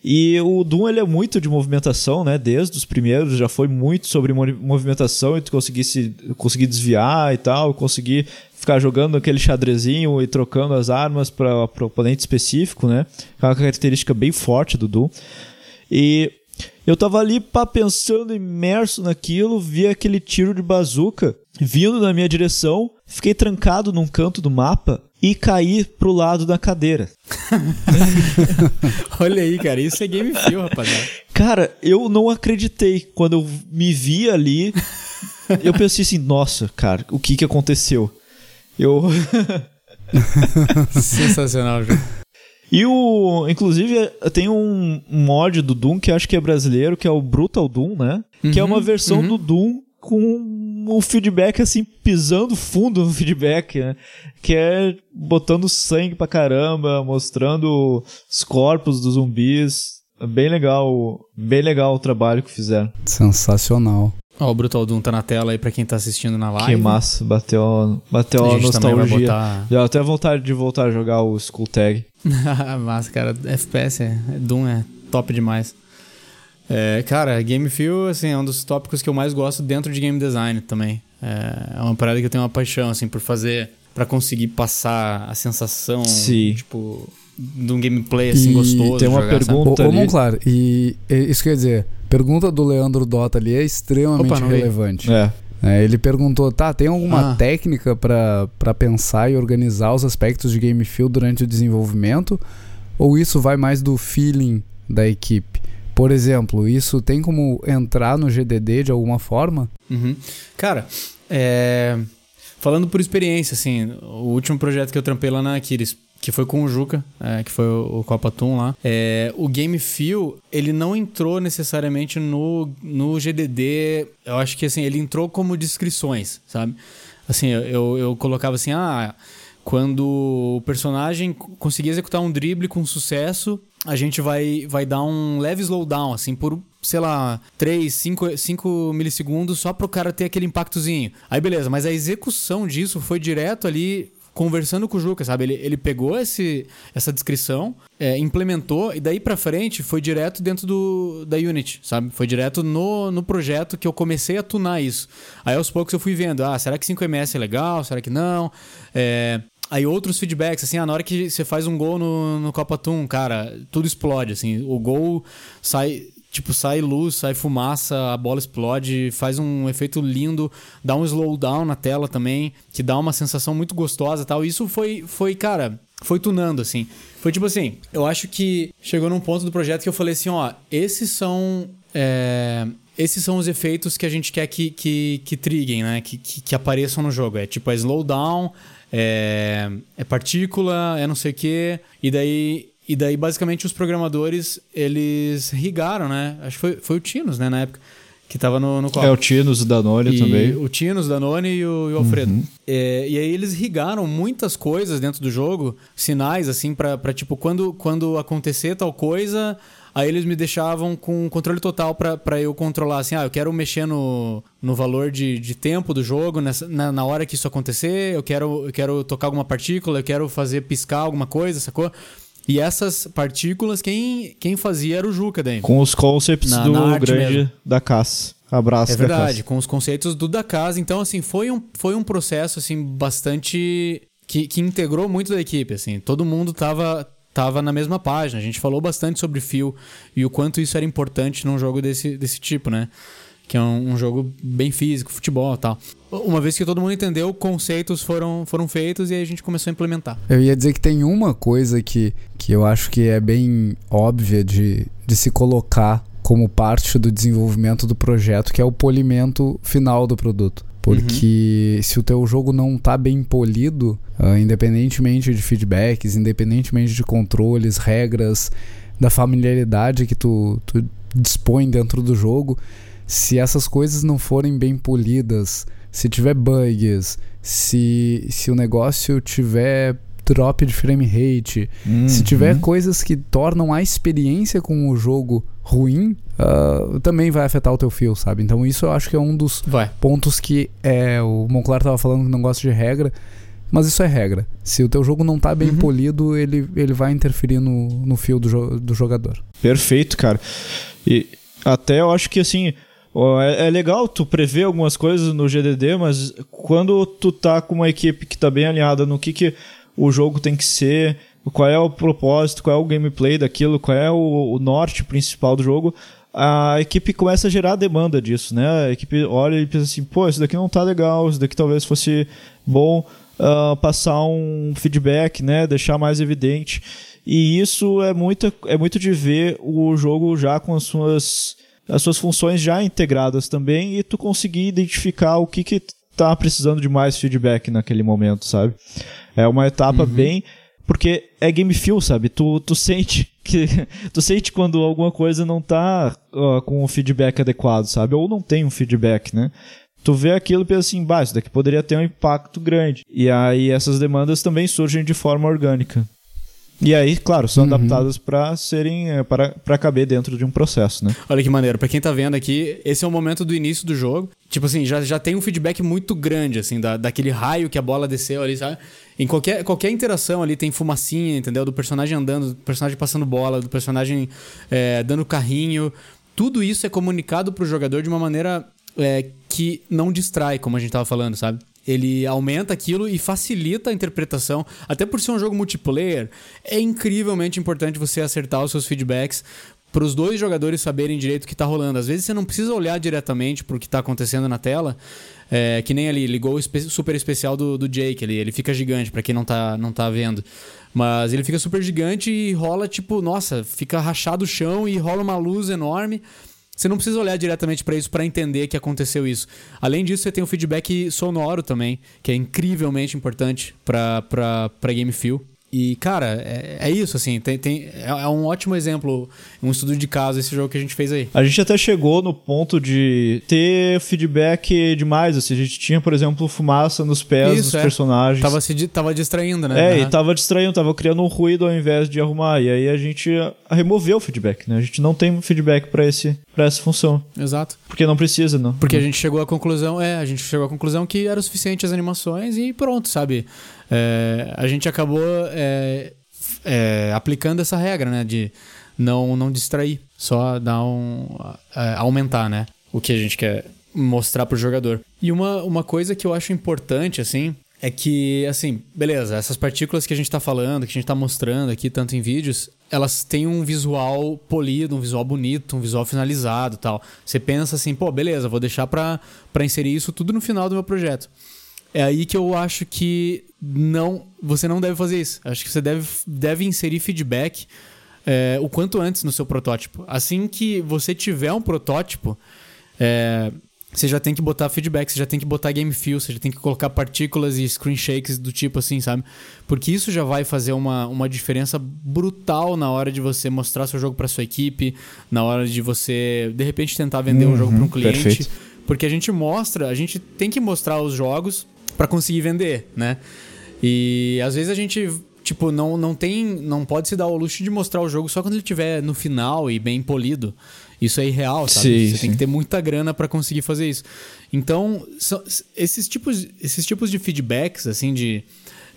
E o Doom ele é muito de movimentação, né? Desde os primeiros já foi muito sobre mo- movimentação e tu conseguir se conseguir desviar e tal, conseguir ficar jogando aquele xadrezinho e trocando as armas para o oponente específico, né? É uma característica bem forte do Doom. E eu tava ali pá, pensando, imerso naquilo, vi aquele tiro de bazuca vindo na minha direção, fiquei trancado num canto do mapa e caí pro lado da cadeira. <laughs> Olha aí, cara, isso é game feel, rapaziada. Cara, eu não acreditei quando eu me vi ali. Eu pensei assim, nossa, cara, o que que aconteceu? Eu <laughs> Sensacional, Ju. E o. Inclusive, tem um mod do Doom que acho que é brasileiro, que é o Brutal Doom, né? que é uma versão do Doom com o feedback assim, pisando fundo no feedback, né? Que é botando sangue pra caramba, mostrando os corpos dos zumbis. É bem legal, bem legal o trabalho que fizeram. Sensacional. Ó, o Brutal Doom tá na tela aí pra quem tá assistindo na live. Que massa, bateu, bateu A a, nostalgia. botar- Já até vontade de voltar a jogar o Skull Tag. <laughs> Mas, cara, FPS, é, Doom é top demais. É, cara, Game Feel, assim, é um dos tópicos que eu mais gosto dentro de game design também. É, é uma parada que eu tenho uma paixão, assim, por fazer, pra conseguir passar a sensação, Sim. tipo, de um gameplay, assim, E gostoso. tem uma jogar, sabe? pergunta- Ô, ali. Monclar, e, e isso quer dizer, pergunta do Leandro Dota ali é extremamente Opa, relevante. É. É, ele perguntou, tá, tem alguma Ah. técnica pra pra pensar e organizar os aspectos de game feel durante o desenvolvimento? Ou isso vai mais do feeling da equipe? Por exemplo, isso tem como entrar no GDD de alguma forma? Uhum. Cara, é, falando por experiência, assim, o último projeto que eu trampei lá na Aquiles, que foi com o Juca, é, que foi o, Copa Toon lá, é, o Game Feel, ele não entrou necessariamente no, no GDD, eu acho que assim, ele entrou como descrições, sabe? Assim, eu, eu, colocava assim, ah, quando o personagem conseguir executar um drible com sucesso, a gente vai, vai dar um leve slowdown, assim, por, sei lá, 3, 5, 5 milissegundos, só pro cara ter aquele impactozinho. Aí beleza, mas a execução disso foi direto ali conversando com o Juca, sabe? Ele, ele pegou esse, essa descrição, é, implementou e daí pra frente foi direto dentro do, da Unity, sabe? Foi direto no, no projeto que eu comecei a tunar isso. Aí aos poucos eu fui vendo, ah, será que 5ms é legal? Será que não? É, Aí outros feedbacks, assim, ah, na hora que você faz um gol no, no Copa Toon, cara, tudo explode, assim. O gol sai, tipo, sai luz, sai fumaça, a bola explode, faz um efeito lindo, dá um slowdown na tela também, que dá uma sensação muito gostosa e tal. Isso foi, foi, cara, foi tunando, assim. Foi tipo assim, eu acho que chegou num ponto do projeto que eu falei assim, ó, esses são... é, esses são os efeitos que a gente quer que, que, que triguem, né? Que, que, que apareçam no jogo. É tipo, é slowdown, é, é partícula, é não sei o quê. E daí, e daí, basicamente, os programadores, eles rigaram, né? Acho que foi, foi o Tinos, né, na época. Que tava no, no É o Tinos, o Danone e também. O Tinos, o Danone e o, e o Alfredo. É, e aí eles rigaram muitas coisas dentro do jogo, sinais, assim, pra, pra tipo, quando, quando acontecer tal coisa, aí eles me deixavam com controle total pra, pra eu controlar, assim, ah, eu quero mexer no, no valor de, de tempo do jogo, nessa, na, na hora que isso acontecer, eu quero, eu quero tocar alguma partícula, eu quero fazer piscar alguma coisa, sacou? E essas partículas, quem, quem fazia era o Juca daí. Com os concepts Na- do na grande mesmo. da Cass. Abraço É da verdade, com os conceitos do da casa. Então, assim, foi um, foi um processo, assim, bastante... Que, que integrou muito da equipe, assim. Todo mundo tava, tava na mesma página. A gente falou bastante sobre fio e o quanto isso era importante num jogo desse, desse tipo, né? Que é um, um jogo bem físico, futebol e tal. Uma vez que todo mundo entendeu, conceitos foram, foram feitos e aí a gente começou a implementar. Eu ia dizer que tem uma coisa que, que eu acho que é bem óbvia de, de se colocar como parte do desenvolvimento do projeto, que é o polimento final do produto. Porque se o teu jogo não tá bem polido, ah, independentemente de feedbacks, independentemente de controles, regras, da familiaridade que tu, tu dispõe dentro do jogo, se essas coisas não forem bem polidas, se tiver bugs, se, se o negócio tiver drop de frame rate, se tiver Uhum. coisas que tornam a experiência com o jogo ruim, ah, também vai afetar o teu feel, sabe? Então isso eu acho que é um dos Vai. pontos que é o Monclar tava falando que não gosta de regra, mas isso é regra. Se o teu jogo não tá bem Uhum. polido, ele, ele vai interferir no, no feel do, jo- do jogador. Perfeito, cara. E até eu acho que assim. É, é legal tu prever algumas coisas no GDD, mas quando tu tá com uma equipe que tá bem alinhada no que, que o jogo tem que ser, qual é o propósito, qual é o gameplay daquilo, qual é o, o norte principal do jogo, a equipe começa a gerar demanda disso, né? A equipe olha e pensa assim, pô, isso daqui não tá legal, isso daqui talvez fosse bom ah, passar um feedback, né? Deixar mais evidente. E isso é muito, é muito de ver o jogo já com as suas, as suas funções já integradas também e tu conseguir identificar o que que tá precisando de mais feedback naquele momento, sabe? É uma etapa bem... Porque é game feel, sabe? Tu, tu sente que... <laughs> Tu sente quando alguma coisa não tá ó, com o feedback adequado, sabe? Ou não tem um feedback, né? Tu vê aquilo e pensa assim, bah, isso daqui poderia ter um impacto grande. E aí essas demandas também surgem de forma orgânica. E aí, claro, são adaptadas para serem eh, para para caber dentro de um processo, né? Olha que maneiro. Pra quem tá vendo aqui, esse é o momento do início do jogo. Tipo assim, já, já tem um feedback muito grande, assim, da, daquele raio que a bola desceu ali, sabe? Em qualquer, qualquer interação ali tem fumacinha, entendeu? Do personagem andando, do personagem passando bola, do personagem é, dando carrinho. Tudo isso é comunicado pro jogador de uma maneira é, que não distrai, como a gente tava falando, sabe? Ele aumenta aquilo e facilita a interpretação. Até por ser um jogo multiplayer, é incrivelmente importante você acertar os seus feedbacks, para os dois jogadores saberem direito o que tá rolando. Às vezes você não precisa olhar diretamente pro que tá acontecendo na tela, é, que nem ali, ligou o espe super especial do, do Jake ali, ele fica gigante, para quem não tá, não tá vendo. Mas ele fica super gigante e rola, tipo, nossa, fica rachado o chão e rola uma luz enorme. Você não precisa olhar diretamente para isso para entender que aconteceu isso. Além disso, você tem o feedback sonoro também, que é incrivelmente importante para Game Feel. E, cara, é, é isso, assim, tem, tem, é, é, um ótimo exemplo, um estudo de caso esse jogo que a gente fez aí. A gente até chegou no ponto de ter feedback demais, assim, a gente tinha, por exemplo, fumaça nos pés isso, dos é. personagens. Tava, se, tava distraindo, né? É, uhum. e tava distraindo, tava criando um ruído ao invés de arrumar, e aí a gente removeu o feedback, né? A gente não tem feedback para esse para essa função. Exato. Porque não precisa, não. Porque a gente chegou à conclusão, é, a gente chegou à conclusão que era o suficiente as animações e pronto, sabe? É, a gente acabou é, é, aplicando essa regra, né? De não, não distrair, só dar um. É, aumentar, né? O que a gente quer mostrar pro jogador. E uma, uma coisa que eu acho importante, assim, é que, assim, beleza, essas partículas que a gente tá falando, que a gente tá mostrando aqui, tanto em vídeos, elas têm um visual polido, um visual bonito, um visual finalizado tal. Você pensa assim, pô, beleza, vou deixar pra, pra inserir isso tudo no final do meu projeto. É aí que eu acho que não, você não deve fazer isso. Acho que você deve, deve inserir feedback é, o quanto antes no seu protótipo. Assim que você tiver um protótipo, é, você já tem que botar feedback, você já tem que botar game feel, você já tem que colocar partículas e screen shakes do tipo assim, sabe? Porque isso já vai fazer uma, uma diferença brutal na hora de você mostrar seu jogo para sua equipe, na hora de você, de repente, tentar vender uhum, um jogo para um cliente. Perfeito. Porque a gente mostra, a gente tem que mostrar os jogos para conseguir vender, né? E às vezes a gente tipo, não, não tem. Não pode se dar o luxo de mostrar o jogo só quando ele estiver no final e bem polido. Isso é irreal, sabe? Sim, Você sim. tem que ter muita grana para conseguir fazer isso. Então, esses, tipos, esses tipos de feedbacks, assim, de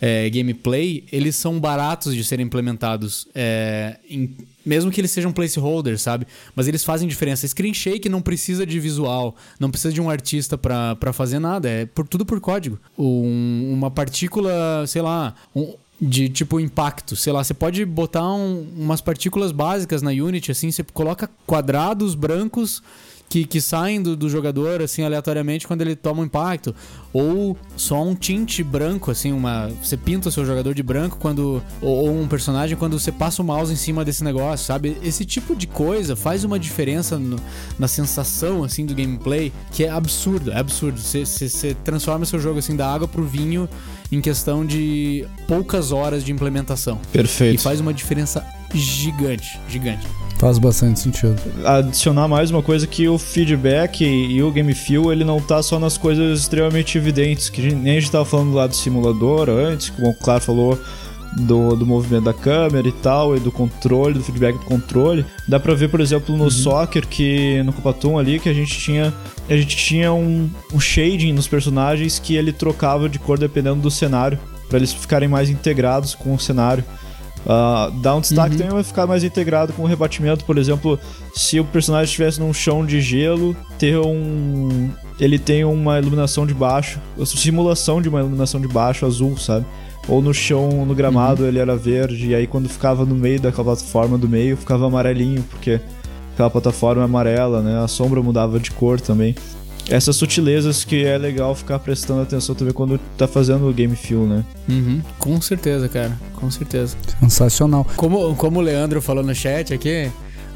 é, gameplay, eles são baratos de serem implementados. É, em, mesmo que eles sejam placeholders, sabe? Mas eles fazem diferença. Screen Shake não precisa de visual, não precisa de um artista para fazer nada. É por, tudo por código. Um, uma partícula, sei lá, um, de tipo impacto. Sei lá, você pode botar um, umas partículas básicas na Unity, assim, você coloca quadrados brancos que, que saem do, do, jogador, assim, aleatoriamente quando ele toma um impacto. Ou só um tinte branco, assim, uma. Você pinta o seu jogador de branco quando. Ou, ou um personagem quando você passa o mouse em cima desse negócio, sabe? Esse tipo de coisa faz uma diferença no, na sensação, assim, do gameplay, que é absurdo, é absurdo. Você, você, você transforma seu jogo, assim, da água pro vinho em questão de poucas horas de implementação. Perfeito. E faz uma diferença gigante, gigante. Faz bastante sentido. Adicionar mais uma coisa que o feedback e o game feel, ele não tá só nas coisas extremamente evidentes, que nem a gente tava falando lá do simulador antes, como o Claro falou, do, do movimento da câmera e tal, e do controle, do feedback do controle. Dá pra ver, por exemplo, no uhum. soccer, que no Copatum ali, que a gente tinha. A gente tinha um, um shading nos personagens que ele trocava de cor dependendo do cenário, para eles ficarem mais integrados com o cenário. Uh, dá um destaque uhum. também vai ficar mais integrado com o rebatimento, por exemplo, se o personagem estivesse num chão de gelo, ter um. Ele tem uma iluminação de baixo, simulação de uma iluminação de baixo azul, sabe? Ou no chão, no gramado, uhum. ele era verde, e aí quando ficava no meio daquela plataforma do meio, ficava amarelinho, porque aquela plataforma é amarela, né? A sombra mudava de cor também essas sutilezas que é legal ficar prestando atenção também quando tá fazendo o game feel, né? Uhum, com certeza, cara. Com certeza. Sensacional. Como, como o Leandro falou no chat aqui,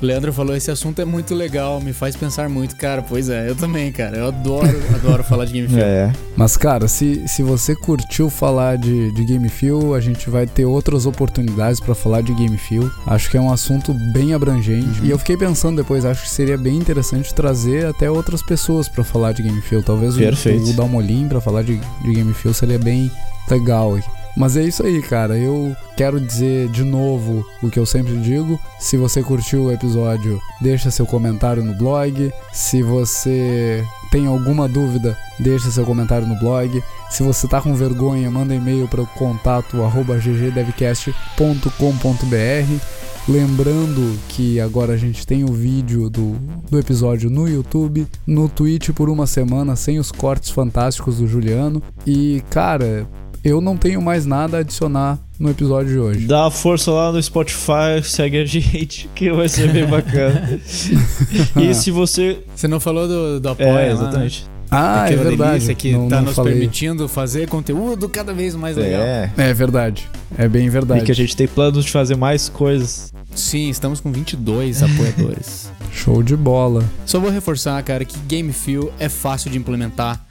Leandro falou: esse assunto é muito legal, me faz pensar muito. Cara, pois é, eu também, cara. Eu adoro, <laughs> adoro falar de Game Feel. É. Mas, cara, se, se você curtiu falar de, de Game Feel, a gente vai ter outras oportunidades para falar de Game Feel. Acho que é um assunto bem abrangente. Uhum. E eu fiquei pensando depois, acho que seria bem interessante trazer até outras pessoas para falar de Game Feel. Talvez Perfeito. o, o Dalmolin para falar de, de Game Feel seria bem legal aqui. Mas é isso aí, cara. Eu quero dizer de novo o que eu sempre digo. Se você curtiu o episódio, deixa seu comentário no blog. Se você tem alguma dúvida, deixa seu comentário no blog. Se você tá com vergonha, manda e-mail para o contato ggdevcast.com.br. Lembrando que agora a gente tem o vídeo do, do episódio no YouTube, no Twitch por uma semana, sem os cortes fantásticos do Juliano. E, cara, eu não tenho mais nada a adicionar no episódio de hoje. Dá força lá no Spotify, segue a <laughs> gente, que vai ser bem bacana. <laughs> e se você. Você não falou do, do apoia, É, lá, né? exatamente. Ah, é Aquela verdade. delícia que não, tá não nos falei. permitindo fazer conteúdo cada vez mais legal. É. É verdade. É bem E verdade. que a gente tem planos de fazer mais coisas. Sim, estamos com 22 apoiadores. <laughs> Show de bola. Só vou reforçar, cara, que Game Feel é fácil de implementar.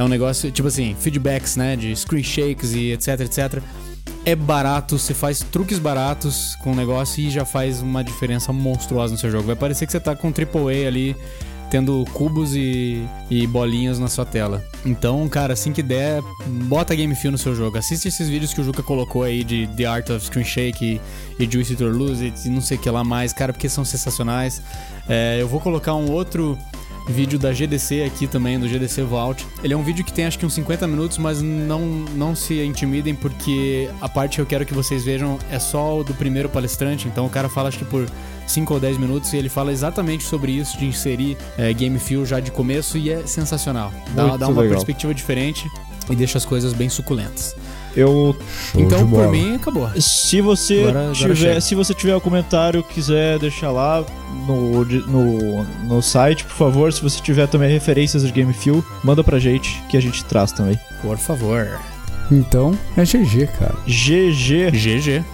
É um negócio, tipo assim, feedbacks, né, de screen shakes e etc, etc. É barato, você faz truques baratos com o negócio e já faz uma diferença monstruosa no seu jogo. Vai parecer que você tá com AAA ali, tendo cubos e, e bolinhas na sua tela. Então, cara, assim que der, bota Game Feel no seu jogo. Assiste esses vídeos que o Juca colocou aí de The Art of Screen Shake e, e Juicy to Lose e não sei o que lá mais, cara, porque são sensacionais. É, eu vou colocar um outro vídeo da GDC aqui também, do GDC Vault. Ele é um vídeo que tem acho que uns 50 minutos, mas não, não se intimidem porque a parte que eu quero que vocês vejam é só o do primeiro palestrante. Então o cara fala acho que por 5 ou 10 minutos e ele fala exatamente sobre isso, de inserir é, Game Feel já de começo e é sensacional. Dá, dá uma legal. perspectiva diferente e deixa as coisas bem suculentas. Eu Show então, por mim, acabou. Se você Agora- agora tiver, chega. se você tiver um comentário, quiser deixar lá no, no, no site, por favor. Se você tiver também referências de Game Feel, manda pra gente que a gente traz também. Por favor. Então, é GG, cara. GG. GG.